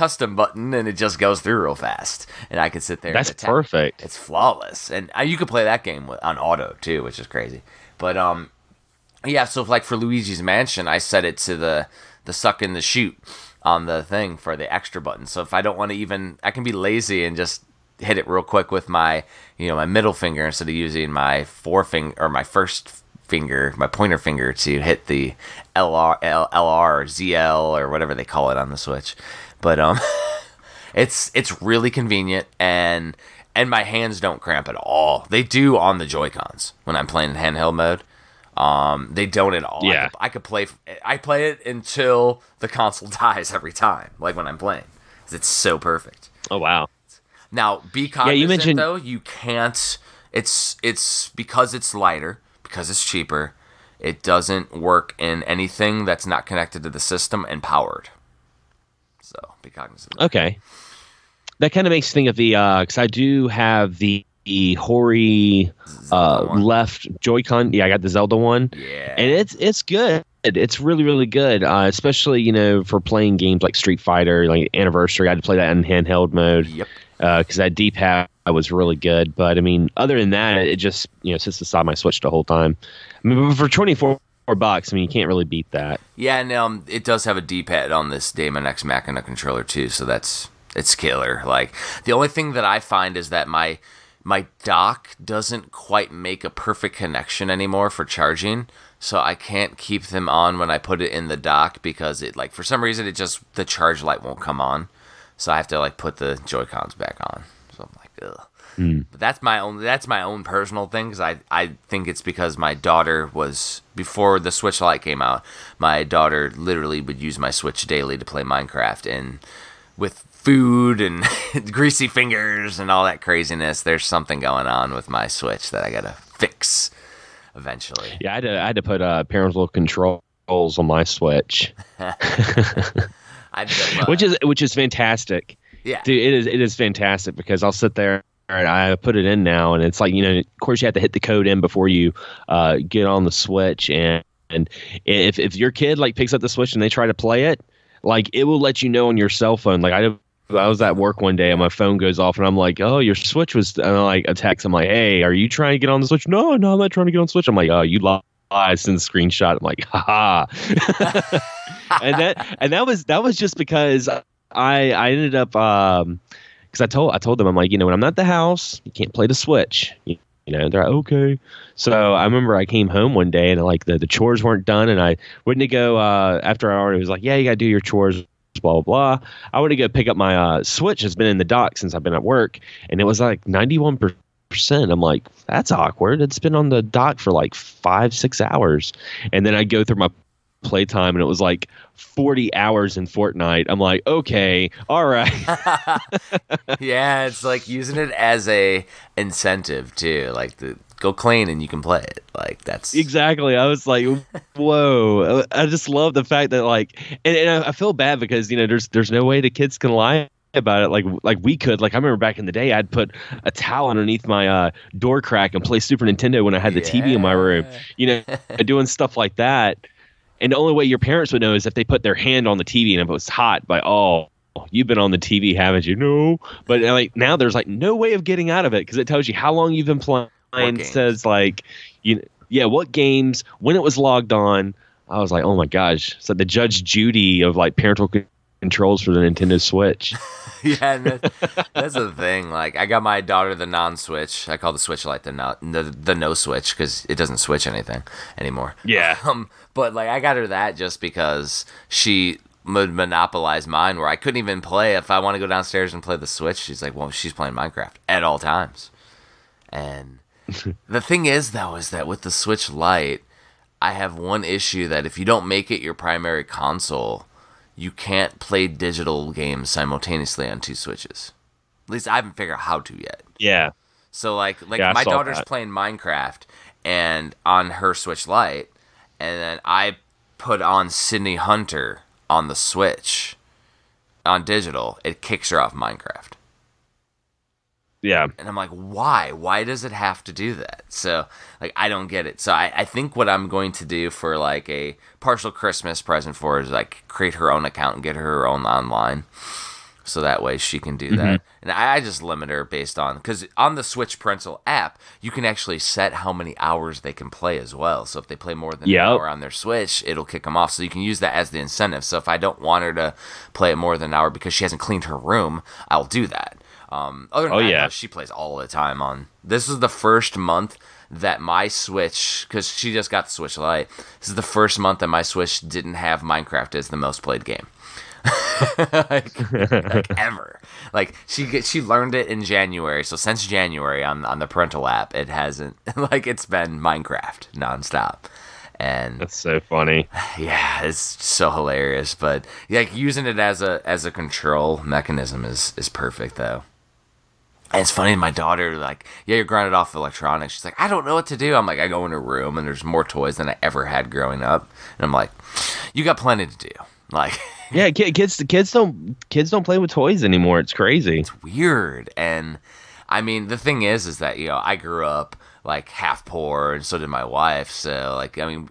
custom button and it just goes through real fast. And i can sit there That's perfect. it's flawless. And uh, you can play that game on auto too which is crazy. But um yeah so like for luigi's mansion i set it to the the suck and the shoot on the thing for the extra button. So if i don't want to even i can be lazy and just hit it real quick with my you know my middle finger instead of using my forefinger or my first finger my pointer finger to hit the lr L, lr or zl or whatever they call it on the switch but um it's it's really convenient and and my hands don't cramp at all. They do on the Joy Cons when I'm playing in handheld mode. Um, they don't at all. I Yeah. could, I could play. I play it until the console dies every time. Like when I'm playing, it's so perfect. Oh wow. Now, be cognizant you mentioned- though. You can't. It's it's because it's lighter because it's cheaper. It doesn't work in anything that's not connected to the system and powered. Be cognizant. Okay. That kind of makes me think of the because I do have the, the Hori uh, left Joy-Con. Yeah, I got the Zelda one, Yeah. and it's it's good. It's really really good, uh, especially you know for playing games like Street Fighter, like Anniversary. I had to play that in handheld mode Yep. because that D-pad was really good. But I mean, other than that, it just you know sits beside my Switch the whole time. I mean, but for twenty four bucks, I mean, you can't really beat that. Yeah, and um, it does have a D-pad on this Daemon X Machina controller too, so that's it's killer. Like the only thing that I find is that my my dock doesn't quite make a perfect connection anymore for charging, so I can't keep them on when I put it in the dock because it like for some reason it just the charge light won't come on, so I have to like put the Joy Cons back on. So I'm like, ugh. But that's my own that's my own personal thing because I I think it's because my daughter was before the Switch Lite came out. My daughter literally would use my Switch daily to play Minecraft and with food and greasy fingers and all that craziness. There's something going on with my Switch that I gotta fix eventually. Yeah, I had to, I had to put uh, parental controls on my Switch. Which is which is fantastic. yeah Dude, it is it is fantastic because I'll sit there I put it in now, and it's like you know, of course, you have to hit the code in before you uh, get on the Switch, and and if if your kid like picks up the Switch and they try to play it, like it will let you know on your cell phone. Like I. I was at work one day and my phone goes off and I'm like, oh, your Switch was, and I like a text. I'm like, hey, are you trying to get on the Switch? No, no, I'm not trying to get on Switch. I'm like, oh, you lied. I send the screenshot. I'm like, ha and that and that was that was just because I I ended up um because I told I told them I'm like you know when I'm not the house you can't play the Switch. You, you know they're like okay. So I remember I came home one day and like the, the chores weren't done and I to go uh after I already was like yeah you gotta do your chores blah blah blah. I went to go pick up my uh Switch has been in the dock since I've been at work and it was like 91 percent. I'm like that's awkward. It's been on the dock for like five six hours. And then I go through my playtime and it was like 40 hours in Fortnite. I'm like, okay, all right. yeah, it's like using it as a incentive too. Like the go clean and you can play it. Like that's exactly. I was like, whoa. I just love the fact that like, and, and I feel bad because you know there's there's no way the kids can lie about it like like we could like i remember back in the day i'd put a towel underneath my uh, door crack and play super nintendo when i had the yeah. tv in my room you know doing stuff like that and the only way your parents would know is if they put their hand on the TV and if it was hot by oh you've been on the TV haven't you? No. But uh, like now there's like no way of getting out of it because it tells you how long you've been playing. Says like you yeah what games when it was logged on. I was like oh my gosh. So the Judge Judy of like parental controls for the Nintendo Switch yeah, that, that's the thing. Like, I got my daughter the non-switch. I call the switch like the no, the, the no switch because it doesn't switch anything anymore. Yeah. Um, but like, I got her that just because she would monopolize mine, where I couldn't even play if I want to go downstairs and play the switch. She's like, well, she's playing Minecraft at all times. And the thing is, though, is that with the Switch Lite, I have one issue that if you don't make it your primary console you can't play digital games simultaneously on two switches. At least I haven't figured out how to yet. Yeah. So like like yeah, my daughter's that. playing Minecraft and on her Switch Lite, and then I put on Sydney Hunter on the Switch on digital, it kicks her off Minecraft. Yeah. And I'm like, why? Why does it have to do that? So, like, I don't get it. So, I, I think what I'm going to do for like a partial Christmas present for her is like create her own account and get her own online. So that way she can do mm-hmm. that. And I, I, just limit her based on, because on the Switch Parental app, you can actually set how many hours they can play as well. So if they play more than yep. an hour on their Switch, it'll kick them off. So you can use that as the incentive. So if I don't want her to play it more than an hour because she hasn't cleaned her room, I'll do that. Um, other than oh, that, yeah. she plays all the time on. This is the first month that my Switch, because she just got the Switch Lite. This is the first month that my Switch didn't have Minecraft as the most played game. like, like, ever. Like she she learned it in January. So since January on on the parental app, it hasn't like it's been Minecraft nonstop. And that's so funny. Yeah, it's so hilarious. But like using it as a as a control mechanism is is perfect though. And it's funny, my daughter, like, yeah, you're grounded off electronics. She's like, I don't know what to do. I'm like, I go in her room and there's more toys than I ever had growing up. And I'm like, you got plenty to do. Like, yeah, kids, the kids don't, kids don't play with toys anymore. It's crazy. It's weird. And I mean, the thing is, is that, you know, I grew up like half poor and so did my wife. So, like, I mean,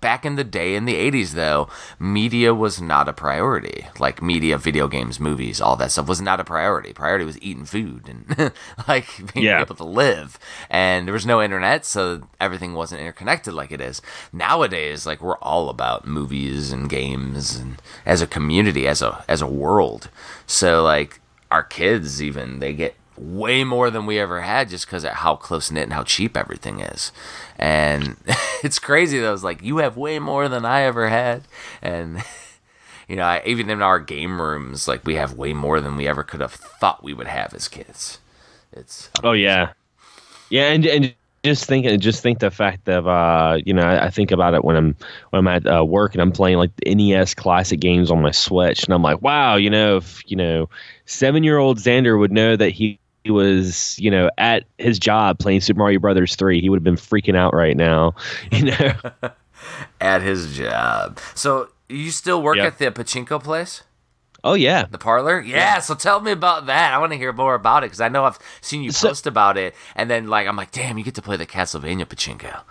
back in the day in the 80s though media was not a priority. Like media video games movies all that stuff was not a priority. Priority was eating food and like being yeah. able to live. And there was no internet so everything wasn't interconnected like it is. Nowadays like we're all about movies and games and as a community as a as a world. So like our kids even they get way more than we ever had just because of how close knit and how cheap everything is. And it's crazy though. It's like you have way more than I ever had, and you know, I, even in our game rooms, like we have way more than we ever could have thought we would have as kids. It's oh yeah, yeah, and and just think just think the fact of uh you know I, I, think about it when I'm when I'm at uh, work and I'm playing like the NES classic games on my Switch and I'm like wow you know if you know seven year old Xander would know that he he was, you know, at his job playing Super Mario Brothers 3, he would have been freaking out right now, you know. at his job. So, you still work yep. at the pachinko place? Oh yeah, The parlor? Yeah, so tell me about that. I want to hear more about it because I know I've seen you So- post about it, and then like I'm like, damn, you get to play the Castlevania pachinko.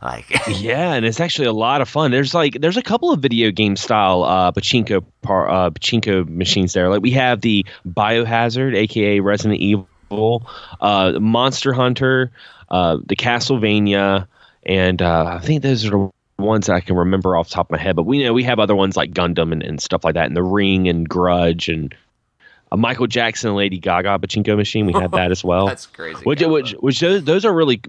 Like, yeah, and it's actually a lot of fun. There's like there's a couple of video game style uh, pachinko par, uh, pachinko machines there. Like we have the Biohazard, aka Resident Evil, uh, Monster Hunter, uh, the Castlevania, and uh, I think those are the ones that I can remember off the top of my head. But we know we have other ones like Gundam and, and stuff like that, and the Ring and Grudge and a Michael Jackson and Lady Gaga pachinko machine. We had that as well. that's crazy. Which, which, which those, those are really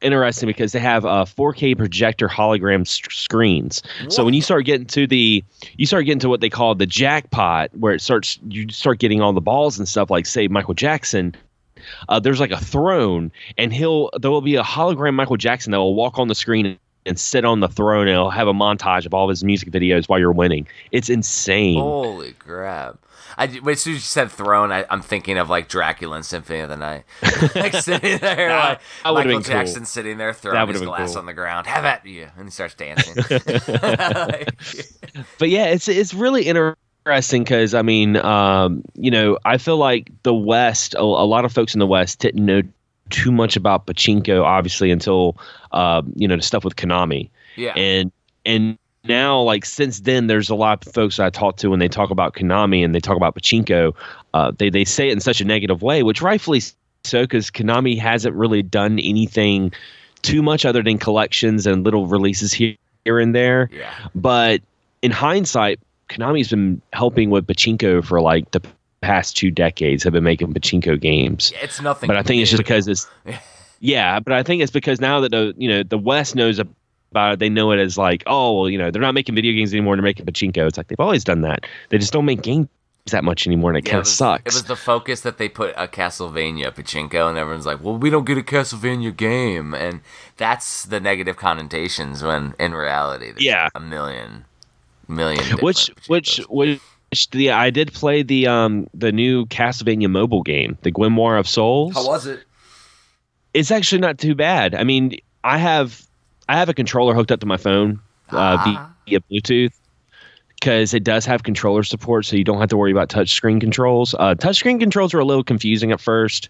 interesting because they have uh, 4K projector hologram screens. So when you start getting to the, you start getting to what they call the jackpot, where it starts, you start getting all the balls and stuff. Like say Michael Jackson, uh, there's like a throne, and he'll there will be a hologram Michael Jackson that will walk on the screen and sit on the throne, and he'll have a montage of all of his music videos while you're winning. It's insane. Holy crap. I, as soon as you said throne, I, I'm thinking of like Dracula and Symphony of the Night. like sitting there, like Michael been cool. Jackson sitting there, throwing his glass cool. on the ground. Have at you. And he starts dancing. Like, but yeah, it's it's really interesting because I mean, um, you know, I feel like the West, a, a lot of folks in the West didn't know too much about pachinko, obviously, until uh, you know the stuff with Konami, yeah. and and now like since then, there's a lot of folks I talk to when they talk about Konami and they talk about pachinko, uh, they they say it in such a negative way, which rightfully so, because Konami hasn't really done anything too much other than collections and little releases here here and there. yeah. But in hindsight, Konami's been helping with pachinko for like the past two decades. Have been making pachinko games, Yeah, It's nothing. but I think it's just because it's yeah. But I think it's because now that the you know the West knows about it, they know it as like oh well you know they're not making video games anymore. They're making pachinko. It's like they've always done that. They just don't make games that much anymore, and it Yeah, kind of sucks. It was the focus that they put a Castlevania pachinko, and everyone's like, "Well, we don't get a Castlevania game," and that's the negative connotations. When in reality, there's Yeah. a million, million. which which pachinkos. which the I did play the um the new Castlevania mobile game, the Grimoire of Souls. How was it? it's actually not too bad. I mean, I have I have a controller hooked up to my phone uh, Ah. via Bluetooth because it does have controller support, so you don't have to worry about touchscreen controls. Uh, touchscreen controls were a little confusing at first,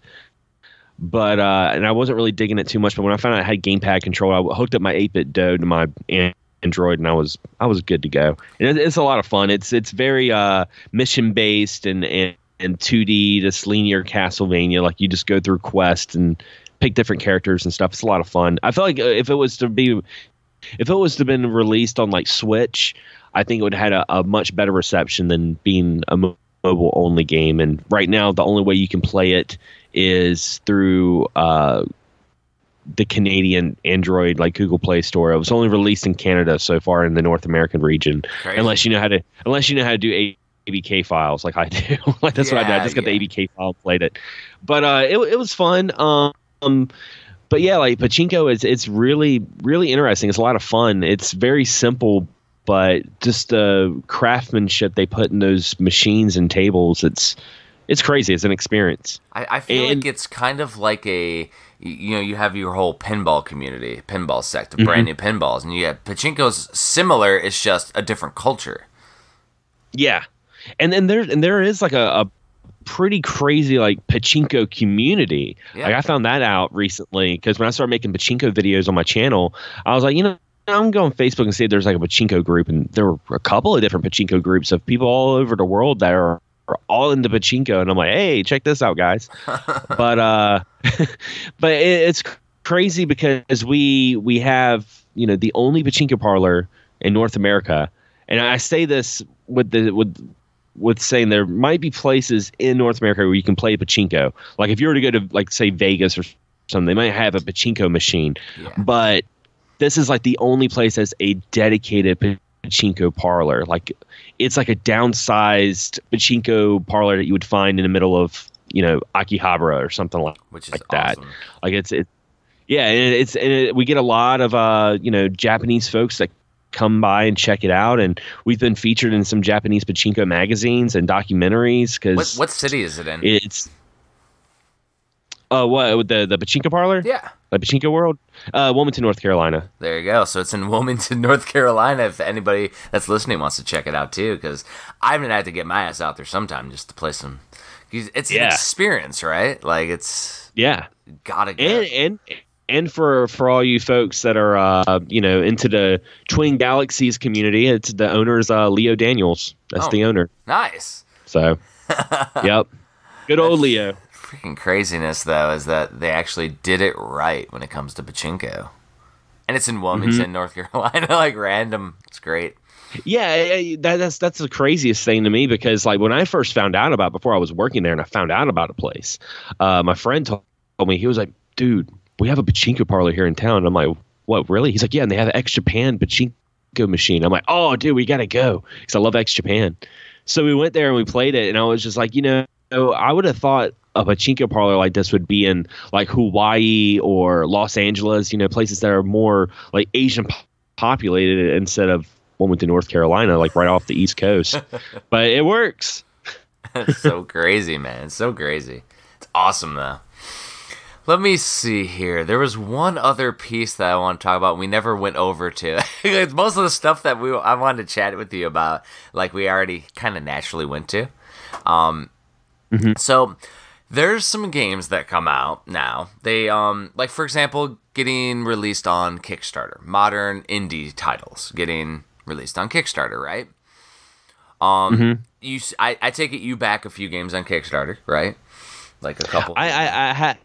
but uh, and I wasn't really digging it too much. But when I found out I had gamepad control, I hooked up my 8BitDo to my An- Android, and I was I was good to go. And it, it's a lot of fun. It's it's very uh, mission based and and and 2D, this linear Castlevania. Like you just go through quests and pick different characters and stuff. It's a lot of fun. I feel like uh, if it was to be, if it was to been released on like Switch, I think it would have had a, a much better reception than being a mo- mobile only game. And right now, the only way you can play it is through uh, the Canadian Android, like Google Play Store. It was only released in Canada so far in the North American region, Crazy. unless you know how to, unless you know how to do APK files like I do. like that's what I did. I just got yeah. the APK file, played it. But uh, it it was fun. Um, but yeah, like pachinko is it's really really interesting. It's a lot of fun. It's very simple, but just the craftsmanship they put in those machines and tables. It's it's crazy. It's an experience. I, I feel And- like it's kind of like a you- you know you have your whole pinball community, pinball sect of Mm-hmm. brand new pinballs, and you have pachinko's similar. It's just a different culture. Yeah, and then there and there is like a, a pretty crazy like pachinko community. Yeah. Like I found that out recently because when I started making pachinko videos on my channel, I was like, you know. I'm going on Facebook and see if there's like a pachinko group, and there were a couple of different pachinko groups of people all over the world that are, are all into pachinko, and I'm like, hey, check this out, guys. but uh, but it, it's crazy because we we have you know the only pachinko parlor in North America, and I say this with the with with saying there might be places in North America where you can play pachinko. Like if you were to go to like say Vegas or something, they might have a pachinko machine, Yeah. but this is like the only place that's a dedicated pachinko parlor. Like it's like a downsized pachinko parlor that you would find in the middle of you know Akihabara or something like which is like that. like it's it, yeah, and it's and it, we get a lot of uh you know Japanese folks that come by and check it out, and we've been featured in some Japanese pachinko magazines and documentaries because what city is it in? it's uh what with the the pachinko parlor? yeah. The Pachinko World, uh, Wilmington, North Carolina. There you go. So it's in Wilmington, North Carolina. If anybody that's listening wants to check it out too, because I'm gonna have to get my ass out there sometime just to play some. It's Yeah. an experience, right? Like it's Yeah, gotta go. and and and for for all you folks that are uh, you know into the Twin Galaxies community, it's the owner's uh, Leo Daniels. That's Oh. the owner. nice. So, yep, good old Leo. Freaking craziness though is that they actually did it right when it comes to pachinko, and it's in Wilmington, Mm-hmm. North Carolina. like random. It's great. Yeah, that, that's that's the craziest thing to me because like when I first found out about before I was working there and I found out about a place, uh, my friend told me he was like, "Dude, we have a pachinko parlor here in town." And I'm like, "What? Really?" He's like, "Yeah, and they have an X Japan pachinko machine." I'm like, "Oh, dude, we gotta go because I love X Japan." So we went there and we played it, and I was just like, you know, I would have thought a pachinko parlor like this would be in like Hawaii or Los Angeles, you know, places that are more like Asian po- populated instead of Wilmington, North Carolina, like right off the East Coast. but it works. It's so crazy, man. It's so crazy. It's awesome though. Let me see here. There was one other piece that I want to talk about. We never went over to. it's most of the stuff that we I wanted to chat with you about, like we already kind of naturally went to. Um, so there's some games that come out now. They um like for example, getting released on Kickstarter. Modern indie titles getting released on Kickstarter, right? Um, you I, I take it you back a few games on Kickstarter, right? Like a couple. I I, I ha-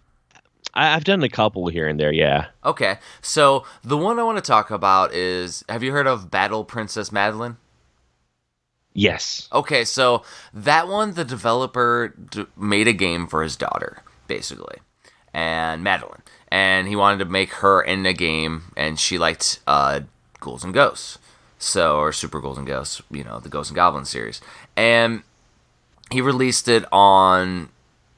I, I've done a couple here and there. Yeah. okay, so the one I want to talk about is have you heard of Battle Princess Madeline? Yes. Okay, so that one, the developer d- made a game for his daughter, basically, and Madeline, and he wanted to make her in a game, and she liked uh, Ghouls and Ghosts, so or Super Ghouls and Ghosts, you know, the Ghosts and Goblins series, and he released it on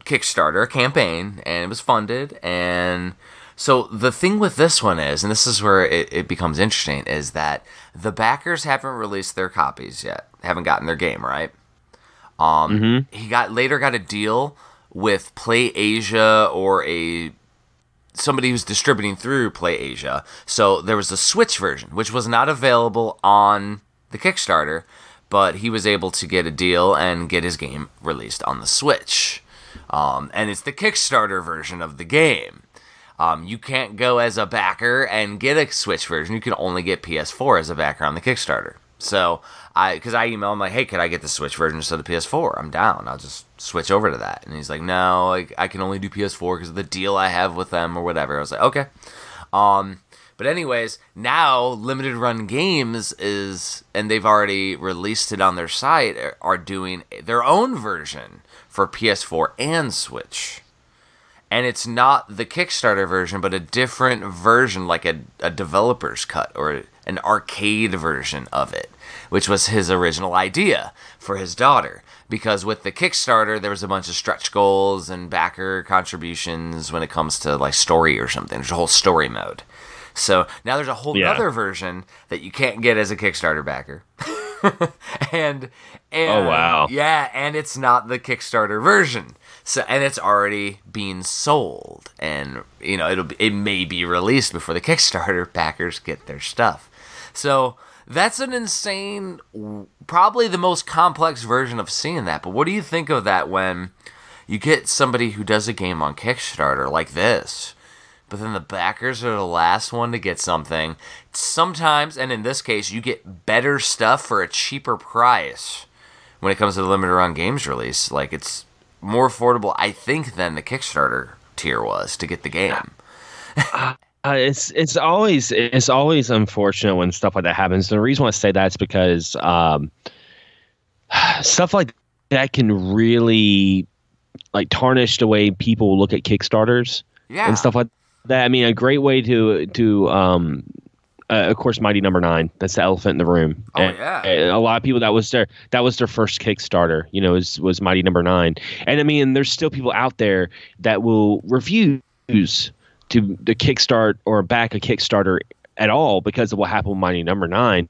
Kickstarter campaign, and it was funded, and so the thing with this one is, and this is where it, it becomes interesting, is that the backers haven't released their copies yet, haven't gotten their game right. Um, he got later got a deal with Play Asia or a somebody who's distributing through Play Asia. So there was a Switch version, which was not available on the Kickstarter, but he was able to get a deal and get his game released on the Switch. Um, and it's the Kickstarter version of the game. Um, you can't go as a backer and get a Switch version. You can only get PS4 as a backer on the Kickstarter. So I, because I email him like, hey, could I get the Switch version instead of the PS4? I'm down. I'll just switch over to that. And he's like, no, like, I can only do PS4 because of the deal I have with them or whatever. I was like, okay. Um, but anyways, now limited run games is, and they've already released it on their site, are- are doing their own version for PS4 and Switch and it's not the Kickstarter version, but a different version, like a, a developer's cut or an arcade version of it, which was his original idea for his daughter. Because with the Kickstarter, there was a bunch of stretch goals and backer contributions when it comes to like story or something. There's a whole story mode. So now there's a whole Yeah. other version that you can't get as a Kickstarter backer. and and Oh, wow. yeah, and it's not the Kickstarter version. So and it's already being sold, and you know it'll be, it may be released before the Kickstarter backers get their stuff. So that's an insane, probably the most complex version of seeing that. But what do you think of that when you get somebody who does a game on Kickstarter like this? but then the backers are the last one to get something. Sometimes, and in this case, you get better stuff for a cheaper price when it comes to the limited run games release. Like it's more affordable, I think, than the Kickstarter tier was to get the game. Uh, Uh, it's it's always it's always unfortunate when stuff like that happens. The reason why I say that is because um, stuff like that can really like tarnish the way people look at Kickstarters Yeah, and stuff like that. I mean, a great way to to um, uh, of course, Mighty Number Nine. That's the elephant in the room. Oh, And- yeah. and a lot of people that was their that was their first Kickstarter. You know, was was Mighty Number Nine. And I mean, there's still people out there that will refuse to to kickstart or back a Kickstarter at all because of what happened with Mighty Number Nine.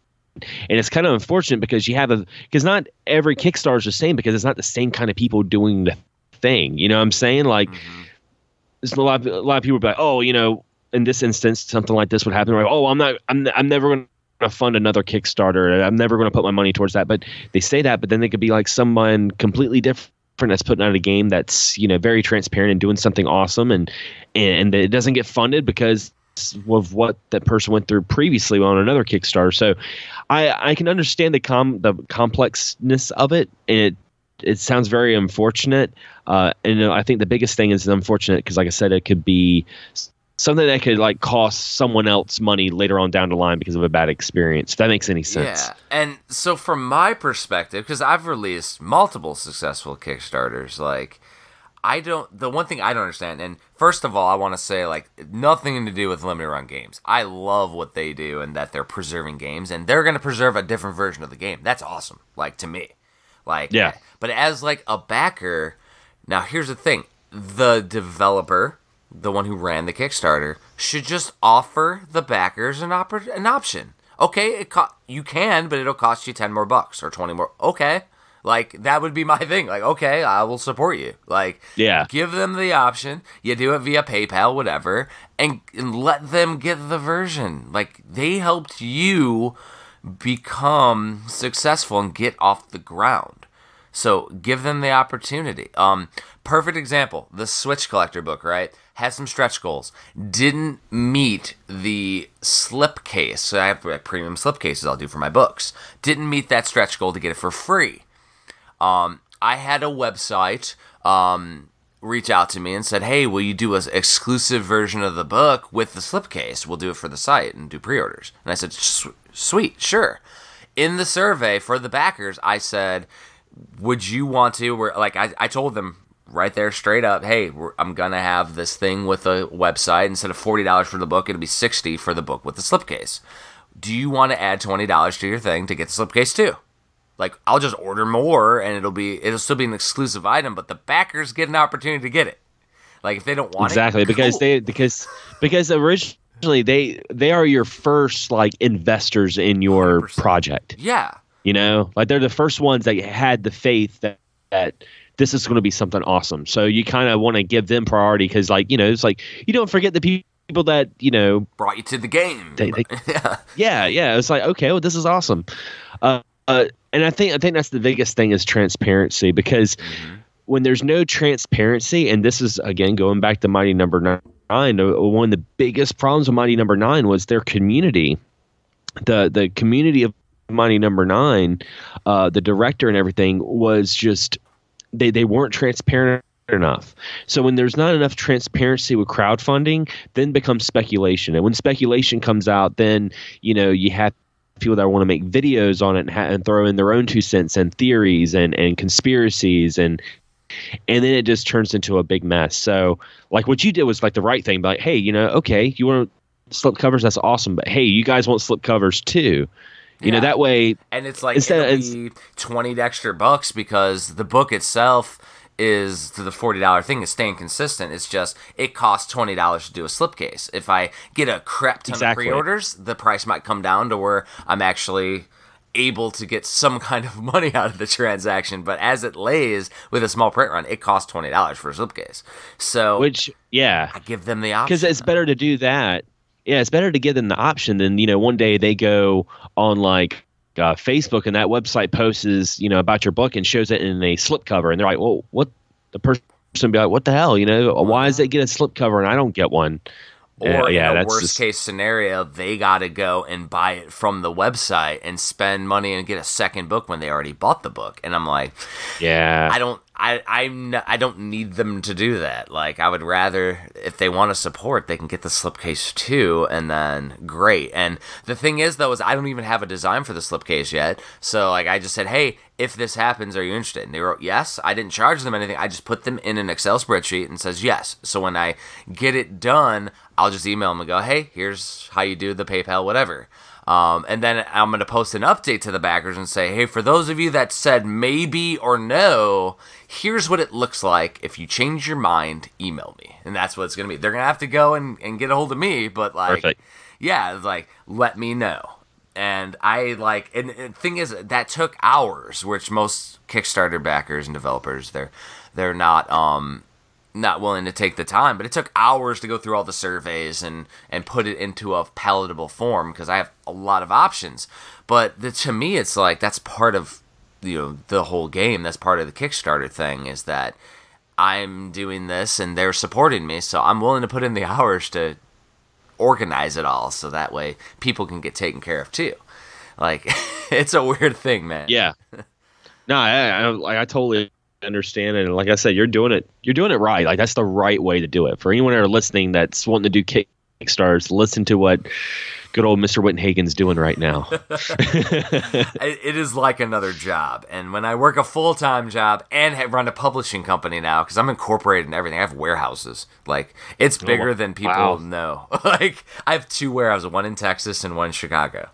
And it's kind of unfortunate because you have a because not every Kickstarter is the same because it's not the same kind of people doing the thing. You know what I'm saying? Like Mhm. there's a lot of, a lot of people be like, oh, you know, in this instance something like this would happen. Like, oh, I'm not, I'm, I'm never going to fund another Kickstarter. I'm never going to put my money towards that. But they say that, but then they could be like someone completely different that's putting out a game that's you know very transparent and doing something awesome, and and it doesn't get funded because of what that person went through previously on another Kickstarter. So I I can understand the com the complexness of it, and it it sounds very unfortunate. Uh, and I think the biggest thing is unfortunate because, like I said, it could be something that could like cost someone else money later on down the line because of a bad experience. If that makes any sense. Yeah, and so from my perspective, because I've released multiple successful Kickstarters, like I don't. The one thing I don't understand, and first of all, I want to say like nothing to do with limited run games. I love what they do and that they're preserving games, and they're going to preserve a different version of the game. That's awesome. Like to me, like yeah. But as like a backer, now here's the thing: the developer the one who ran the Kickstarter, should just offer the backers an, op- an option. Okay, it co- you can, but it'll cost you 10 more bucks or 20 more. Okay. Like that would be my thing. Like, okay, I will support you. Like, yeah, give them the option. You do it via PayPal, whatever, and, and let them get the version. Like they helped you become successful and get off the ground. So give them the opportunity. Um, perfect example: the Switch Collector book, right? Has some stretch goals. Didn't meet the slipcase. So I have premium slipcases I'll do for my books. Didn't meet that stretch goal to get it for free. Um, I had a website um, reach out to me and said, "Hey, will you do an exclusive version of the book with the slipcase? We'll do it for the site and do pre-orders." And I said, "Sweet, sure." In the survey for the backers, I said, "Would you want to?" Where like I, I told them right there straight up hey i'm gonna have this thing with a website. Instead of $40 for the book it'll be 60 for the book with the slipcase. Do you want to add $20 to your thing to get the slipcase too? Like i'll just order more and it'll be it'll still be an exclusive item but the backers get an opportunity to get it. Like if they don't want exactly it, because cool. they because because originally they they are your first like investors in your 100%. project. Yeah. You know like they're the first ones that had the faith that that this is going to be something awesome. So you kind of want to give them priority because, like, you know, it's like you don't forget the people that you know brought you to the game. They, they, yeah, yeah, yeah. It's like okay, well, this is awesome. Uh, uh, and I think I think that's the biggest thing is transparency because mm-hmm. when there's no transparency, and this is again going back to Mighty Number Nine. One of the biggest problems with Mighty Number Nine was their community. The the community of Mighty Number Nine, uh, the director and everything was just they they weren't transparent enough. So when there's not enough transparency with crowdfunding, then becomes speculation. And when speculation comes out, then you know you have people that want to make videos on it and, ha- and throw in their own two cents and theories and and conspiracies and and then it just turns into a big mess. So like what you did was like the right thing, but like, hey, you know, okay, you want slip covers, that's awesome, but hey, you guys want slip covers too. You yeah. know that way, and it's like instead be twenty extra bucks because the book itself is the forty dollar thing is staying consistent. It's just it costs twenty dollars to do a slipcase. If I get a crap ton exactly. of pre-orders, the price might come down to where I'm actually able to get some kind of money out of the transaction. But as it lays with a small print run, it costs twenty dollars for a slipcase. So which yeah, I give them the option because it's better to do that yeah, it's better to give them the option than you know one day they go on like uh, Facebook and that website posts you know about your book and shows it in a slipcover and they're like, well, what the person be like, what the hell, you know, why does it get a slipcover and I don't get one? Or uh, yeah, in a worst just... case scenario, they got to go and buy it from the website and spend money and get a second book when they already bought the book. And I'm like, yeah, I don't, I, I'm, I don't need them to do that. Like, I would rather if they want to support, they can get the slipcase too, and then great. And the thing is, though, is I don't even have a design for the slipcase yet. So like, I just said, hey, if this happens, are you interested? And they wrote yes. I didn't charge them anything. I just put them in an Excel spreadsheet and says yes. So when I get it done, I'll just email them and go, hey, here's how you do the PayPal, whatever. Um, and then I'm going to post an update to the backers and say, hey, for those of you that said maybe or no, here's what it looks like. If you change your mind, email me. And that's what it's going to be. They're going to have to go and, and get a hold of me, but like, Perfect. yeah, like, let me know. And I like, and the thing is, that took hours, which most Kickstarter backers and developers, they're, they're not, um, not willing to take the time. But it took hours to go through all the surveys and and put it into a palatable form because I have a lot of options. But the, to me, it's like that's part of you know the whole game. That's part of the Kickstarter thing is that I'm doing this and they're supporting me, so I'm willing to put in the hours to organize it all, so that way people can get taken care of too. Like it's a weird thing, man. Yeah. No, I, I I totally understand it. And like I said, you're doing it. You're doing it right. Like that's the right way to do it. For anyone that are listening that's wanting to do Kickstarters, listen to what good old Mr. Wittenhagen's doing right now. it is like another job. And when I work a full time job and run a publishing company now, because I'm incorporated in everything, I have warehouses. Like, it's oh, bigger oh, than people wow. know. like, I have two warehouses, one in Texas and one in Chicago.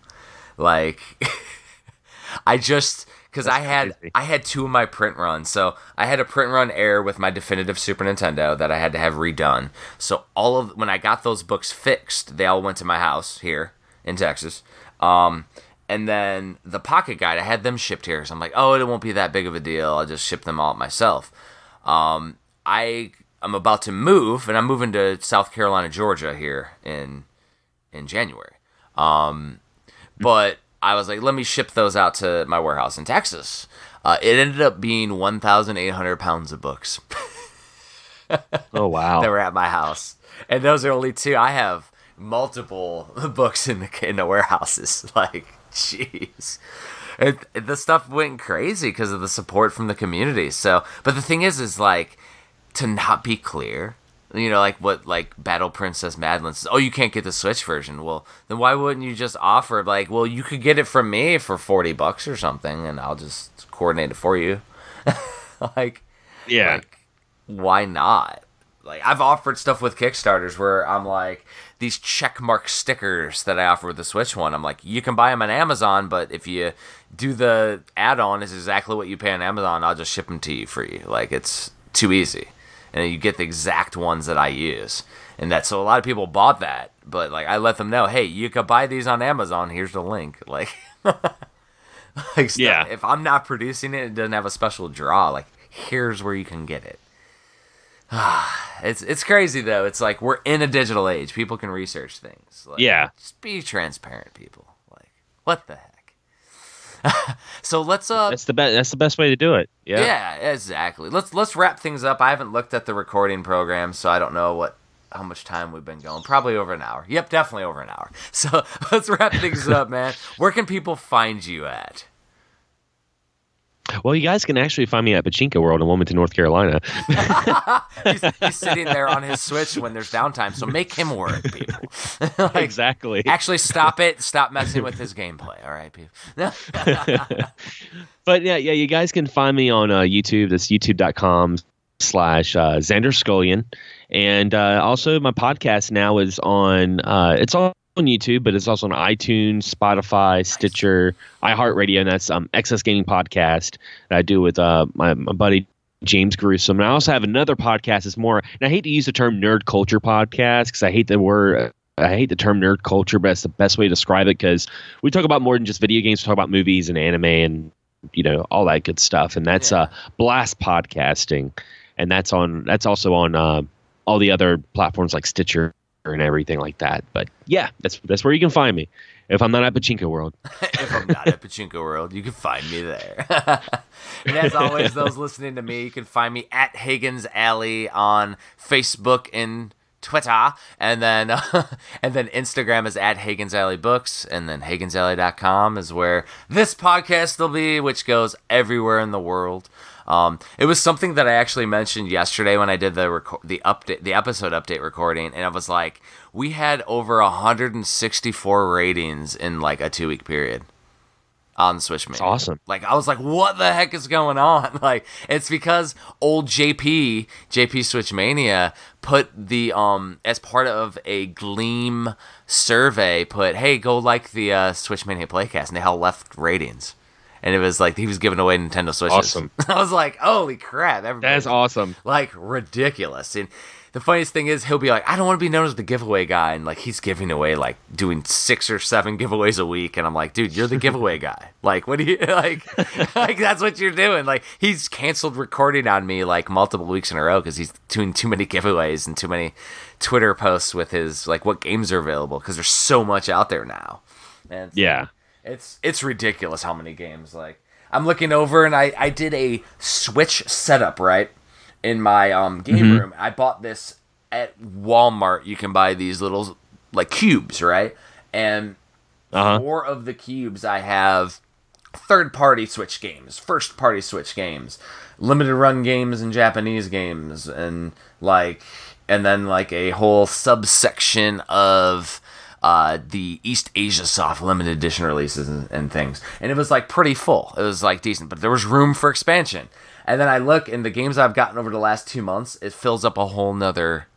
Like, I just because I had crazy. I had two of my print runs. So I had a print run error with my definitive Super Nintendo that I had to have redone. So all of when I got those books fixed, they all went to my house here in Texas. Um, and then the pocket guide, I had them shipped here. So I'm like, oh, it won't be that big of a deal. I'll just ship them all myself. Um, I I'm about to move, and I'm moving to South Carolina, Georgia here in in January. Um, but I was like, let me ship those out to my warehouse in Texas. Uh, it ended up being 1,800 pounds of books. oh wow! that were at my house, and those are only two. I have multiple books in the in the warehouses. Like, jeez. It, it, the stuff went crazy because of the support from the community. So, but the thing is, is like to not be clear you know, like what like Battle Princess Madeline says, oh, you can't get the Switch version. Well, then why wouldn't you just offer like, well, you could get it from me for forty bucks or something, and I'll just coordinate it for you. like, yeah, like, why not? Like, I've offered stuff with Kickstarters where I'm like these checkmark stickers that I offer with the Switch one. I'm like, you can buy them on Amazon, but if you do the add-on, is exactly what you pay on Amazon. I'll just ship them to you for you. Like, it's too easy and you get the exact ones that I use. And that so a lot of people bought that, but like I let them know, hey, you could buy these on Amazon. Here's the link. Like, like stuff, yeah, if I'm not producing it, it doesn't have a special draw. Like, here's where you can get it. it's it's crazy though. It's like we're in a digital age. People can research things. Like, yeah, just be transparent, people. Like, what the heck? so let's uh That's the best that's the best way to do it. Yeah. Yeah, exactly. Let's let's wrap things up. I haven't looked at the recording program, so I don't know what how much time we've been going. Probably over an hour. Yep, definitely over an hour. So let's wrap things up, man. Where can people find you at? Well, you guys can actually find me at Pachinko World in Wilmington, North Carolina. he's, he's, sitting there on his Switch when there's downtime, so make him work, people. like, exactly. Actually, stop it. Stop messing with his gameplay. All right, people. but yeah, yeah, you guys can find me on uh, YouTube. That's youtube.com slash uh, Xander Scullion. And uh, also, my podcast now is on. Uh, it's on on YouTube, but it's also on iTunes, Spotify, Stitcher, iHeartRadio, and that's um, XS Gaming Podcast that I do with uh, my, my buddy James Gruesome. And I also have another podcast. It's more, and I hate to use the term nerd culture podcast because I hate the word. I hate the term nerd culture, but it's the best way to describe it because we talk about more than just video games. We talk about movies and anime and you know all that good stuff. And that's yeah. uh, Blast Podcasting, and that's on. That's also on uh, all the other platforms like Stitcher and everything like that. But yeah, that's that's where you can find me. If I'm not at Pachinko World. if I'm not at Pachinko World, you can find me there. and as always, those listening to me, you can find me at Hagen's Alley on Facebook and Twitter, and then uh, and then Instagram is at Hagen's Alley Books, and then HagensAlley.com is where this podcast will be, which goes everywhere in the world. Um, it was something that I actually mentioned yesterday when I did the reco- the update the episode update recording, and I was like, we had over 164 ratings in like a two week period on Switch Mania. awesome. Like I was like, what the heck is going on? Like it's because old JP JP Switch Mania put the um as part of a Gleam survey put, hey, go like the uh, Switch Mania Playcast, and they all left ratings and it was like he was giving away Nintendo Switches. Awesome. I was like, holy crap! That's awesome. Like ridiculous. And the funniest thing is he'll be like, I don't want to be known as the giveaway guy, and like he's giving away like doing six or seven giveaways a week, and I'm like, dude, you're the giveaway guy. Like, what do you like? like that's what you're doing. Like he's canceled recording on me like multiple weeks in a row because he's doing too many giveaways and too many Twitter posts with his like what games are available because there's so much out there now. And Yeah. It's it's ridiculous how many games like I'm looking over and I I did a Switch setup right in my um game room. I bought this at Walmart. You can buy these little like cubes, right? And Uh-huh. four of the cubes I have third party Switch games, first party Switch games, limited run games and Japanese games and like and then like a whole subsection of uh, the Eastasiasoft limited edition releases and, and things. And it was like pretty full. It was like decent, but there was room for expansion. And then I look in the games I've gotten over the last two months, it fills up a whole nother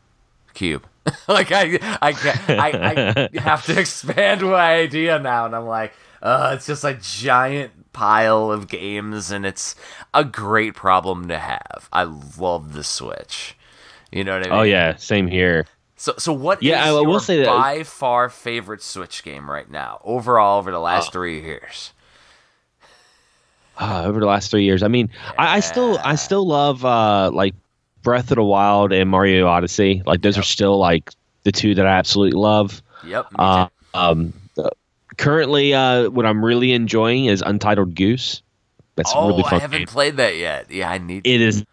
cube. like I, I, I, I have to expand my idea now, and I'm like, uh, it's just a giant pile of games, and it's a great problem to have. I love the Switch. You know what I mean? Oh yeah, same here. So, so what Yeah, is I will your say that- by far favorite Switch game right now, overall over the Oh. last three years? uh, over the last three years. I mean, I, I still I still love uh, like Breath of the Wild and Mario Odyssey. Like those are still like the two that I absolutely love. Yep. Uh, um, uh, currently, uh, what I'm really enjoying is Untitled Goose. That's oh, really I haven't game. played that yet. Yeah, I need. It is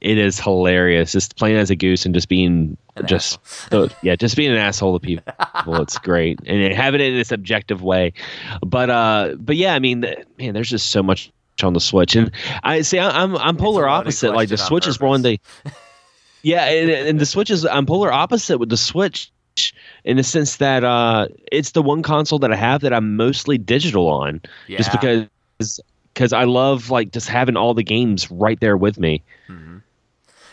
it is hilarious. Just playing as a goose and just being An just the, yeah, just being an asshole to people. it's great and having it in this objective way. But uh, but yeah, I mean, man, there's just so much on the Switch, and I see I'm I'm polar opposite. Like the Switch is one they yeah, and, and the Switch is I'm polar opposite with the Switch in the sense that uh, it's the one console that I have that I'm mostly digital on, yeah. just because because I love like just having all the games right there with me.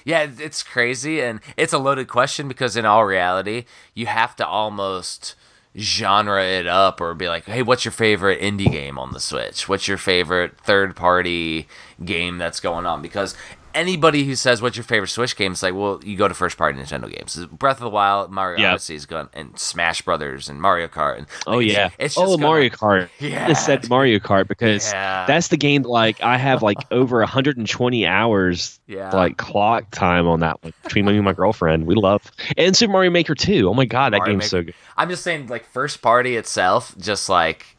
Yeah, it's crazy and it's a loaded question because in all reality, you have to almost genre it up or be like, "Hey, what's your favorite indie game on the Switch? What's your favorite third-party game that's going on?" Because anybody who says what's your favorite Switch game, it's like, well, you go to first-party Nintendo games. Breath of the Wild, Mario Yep. Odyssey is and Smash Brothers and Mario Kart. And, Oh yeah. it's oh, just oh Mario Kart. Yeah. I said Mario Kart because Yeah. that's the game. Like I have like over 120 hours Yeah. like clock time on that one between me and my girlfriend. We love and Super Mario Maker 2. Oh my god, that Mario game's so good. I'm just saying, like first party itself, just like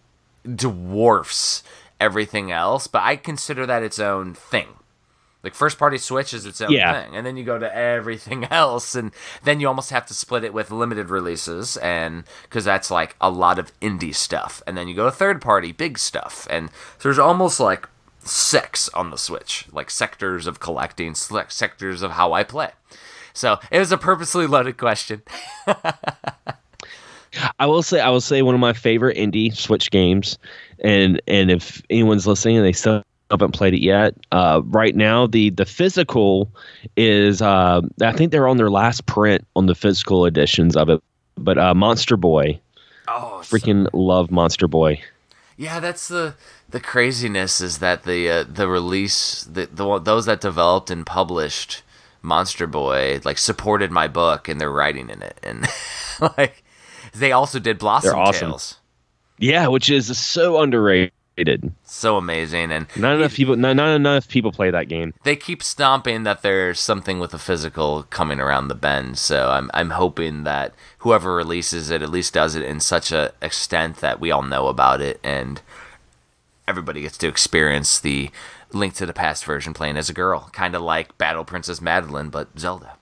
dwarfs everything else. But I consider that its own thing. Like first party Switch is its own Yeah. thing, and then you go to everything else, and then you almost have to split it with limited releases, and because that's like a lot of indie stuff, and then you go to third party big stuff, and so there's almost like sex on the Switch, like sectors of collecting, select sectors of how I play. So it was a purposely loaded question. I will say I will say one of my favorite indie Switch games, and and if anyone's listening and they still haven't played it yet, uh, right now the the physical is uh, I think they're on their last print on the physical editions of it, but uh, Monster Boy, Oh, so- freaking love Monster Boy. Yeah, that's the the craziness is that the uh, the release the, the those that developed and published Monster Boy like supported my book and they're writing in it and like they also did Blossom awesome. Tales. Yeah, which is so underrated. So amazing and Not enough people. Not, not enough people play that game. they keep stomping that there's something with the physical coming around the bend. So I'm I'm hoping that whoever releases it at least does it in such a extent that we all know about it and everybody gets to experience the Link to the Past version playing as a girl, kind of like Battle Princess Madeline, but Zelda.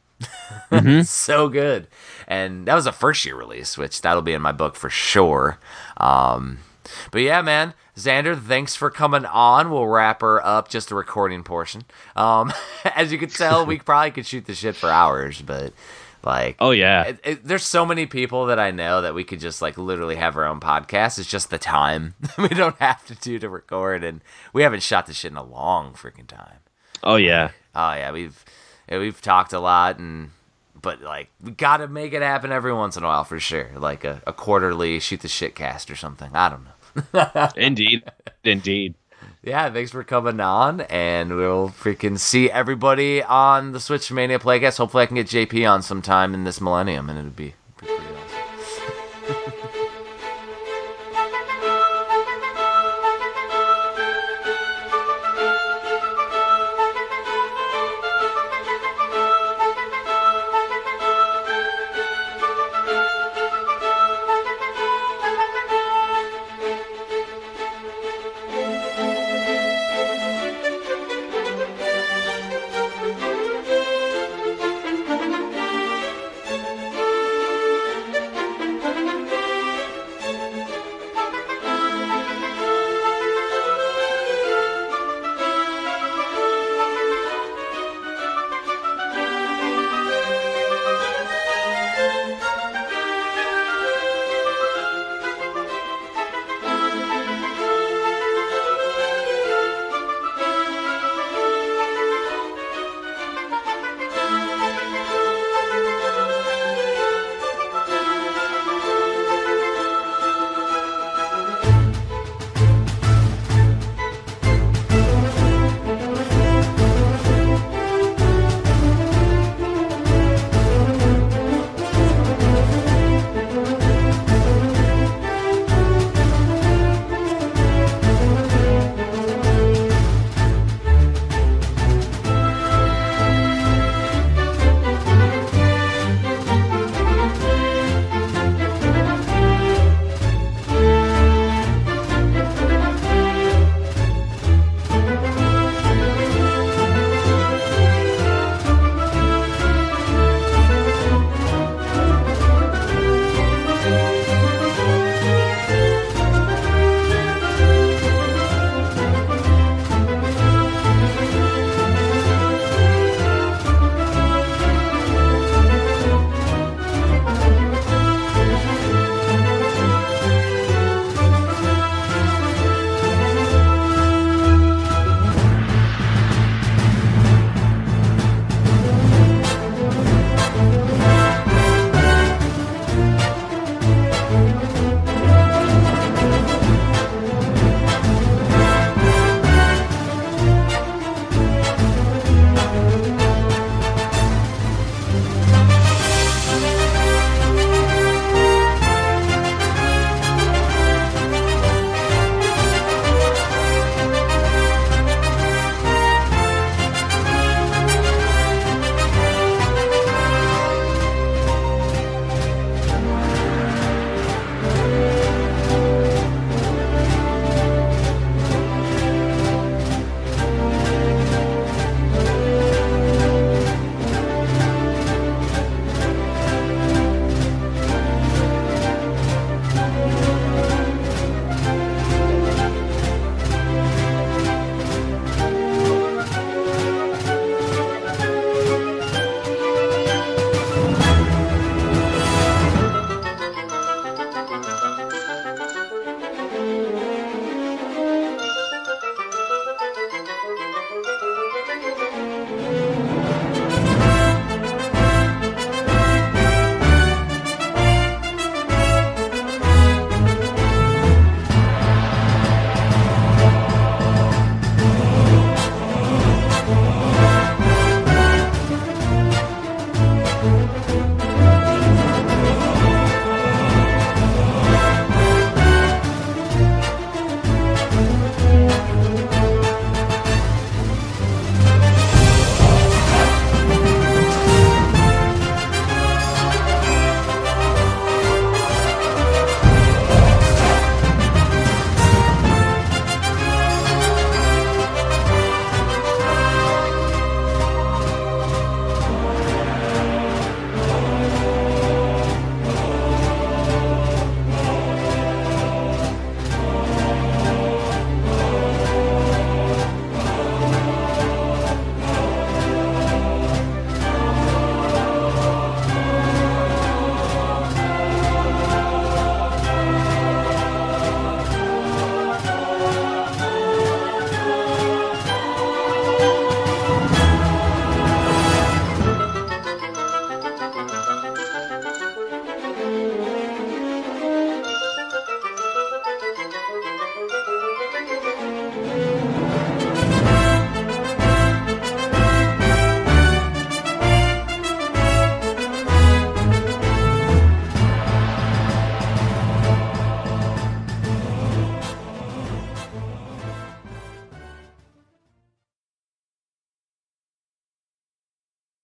so good, and that was a first year release, which that'll be in my book for sure. Um, but yeah, man, Xander, thanks for coming on. We'll wrap her up just the recording portion. Um, as you could tell, we probably could shoot the shit for hours, but like, Oh yeah, it, it, there's so many people that I know that we could just like literally have our own podcast. It's just the time we don't have to do to record, and we haven't shot this shit in a long freaking time. oh yeah. Oh yeah, we've we've talked a lot, and but like we gotta make it happen every once in a while for sure, like a, a quarterly shoot the shit cast or something. I don't know. Indeed, indeed. yeah, thanks for coming on, and we'll freaking see everybody on the Switch Mania Playcast. Hopefully, I can get JP on sometime in this millennium, and it'd be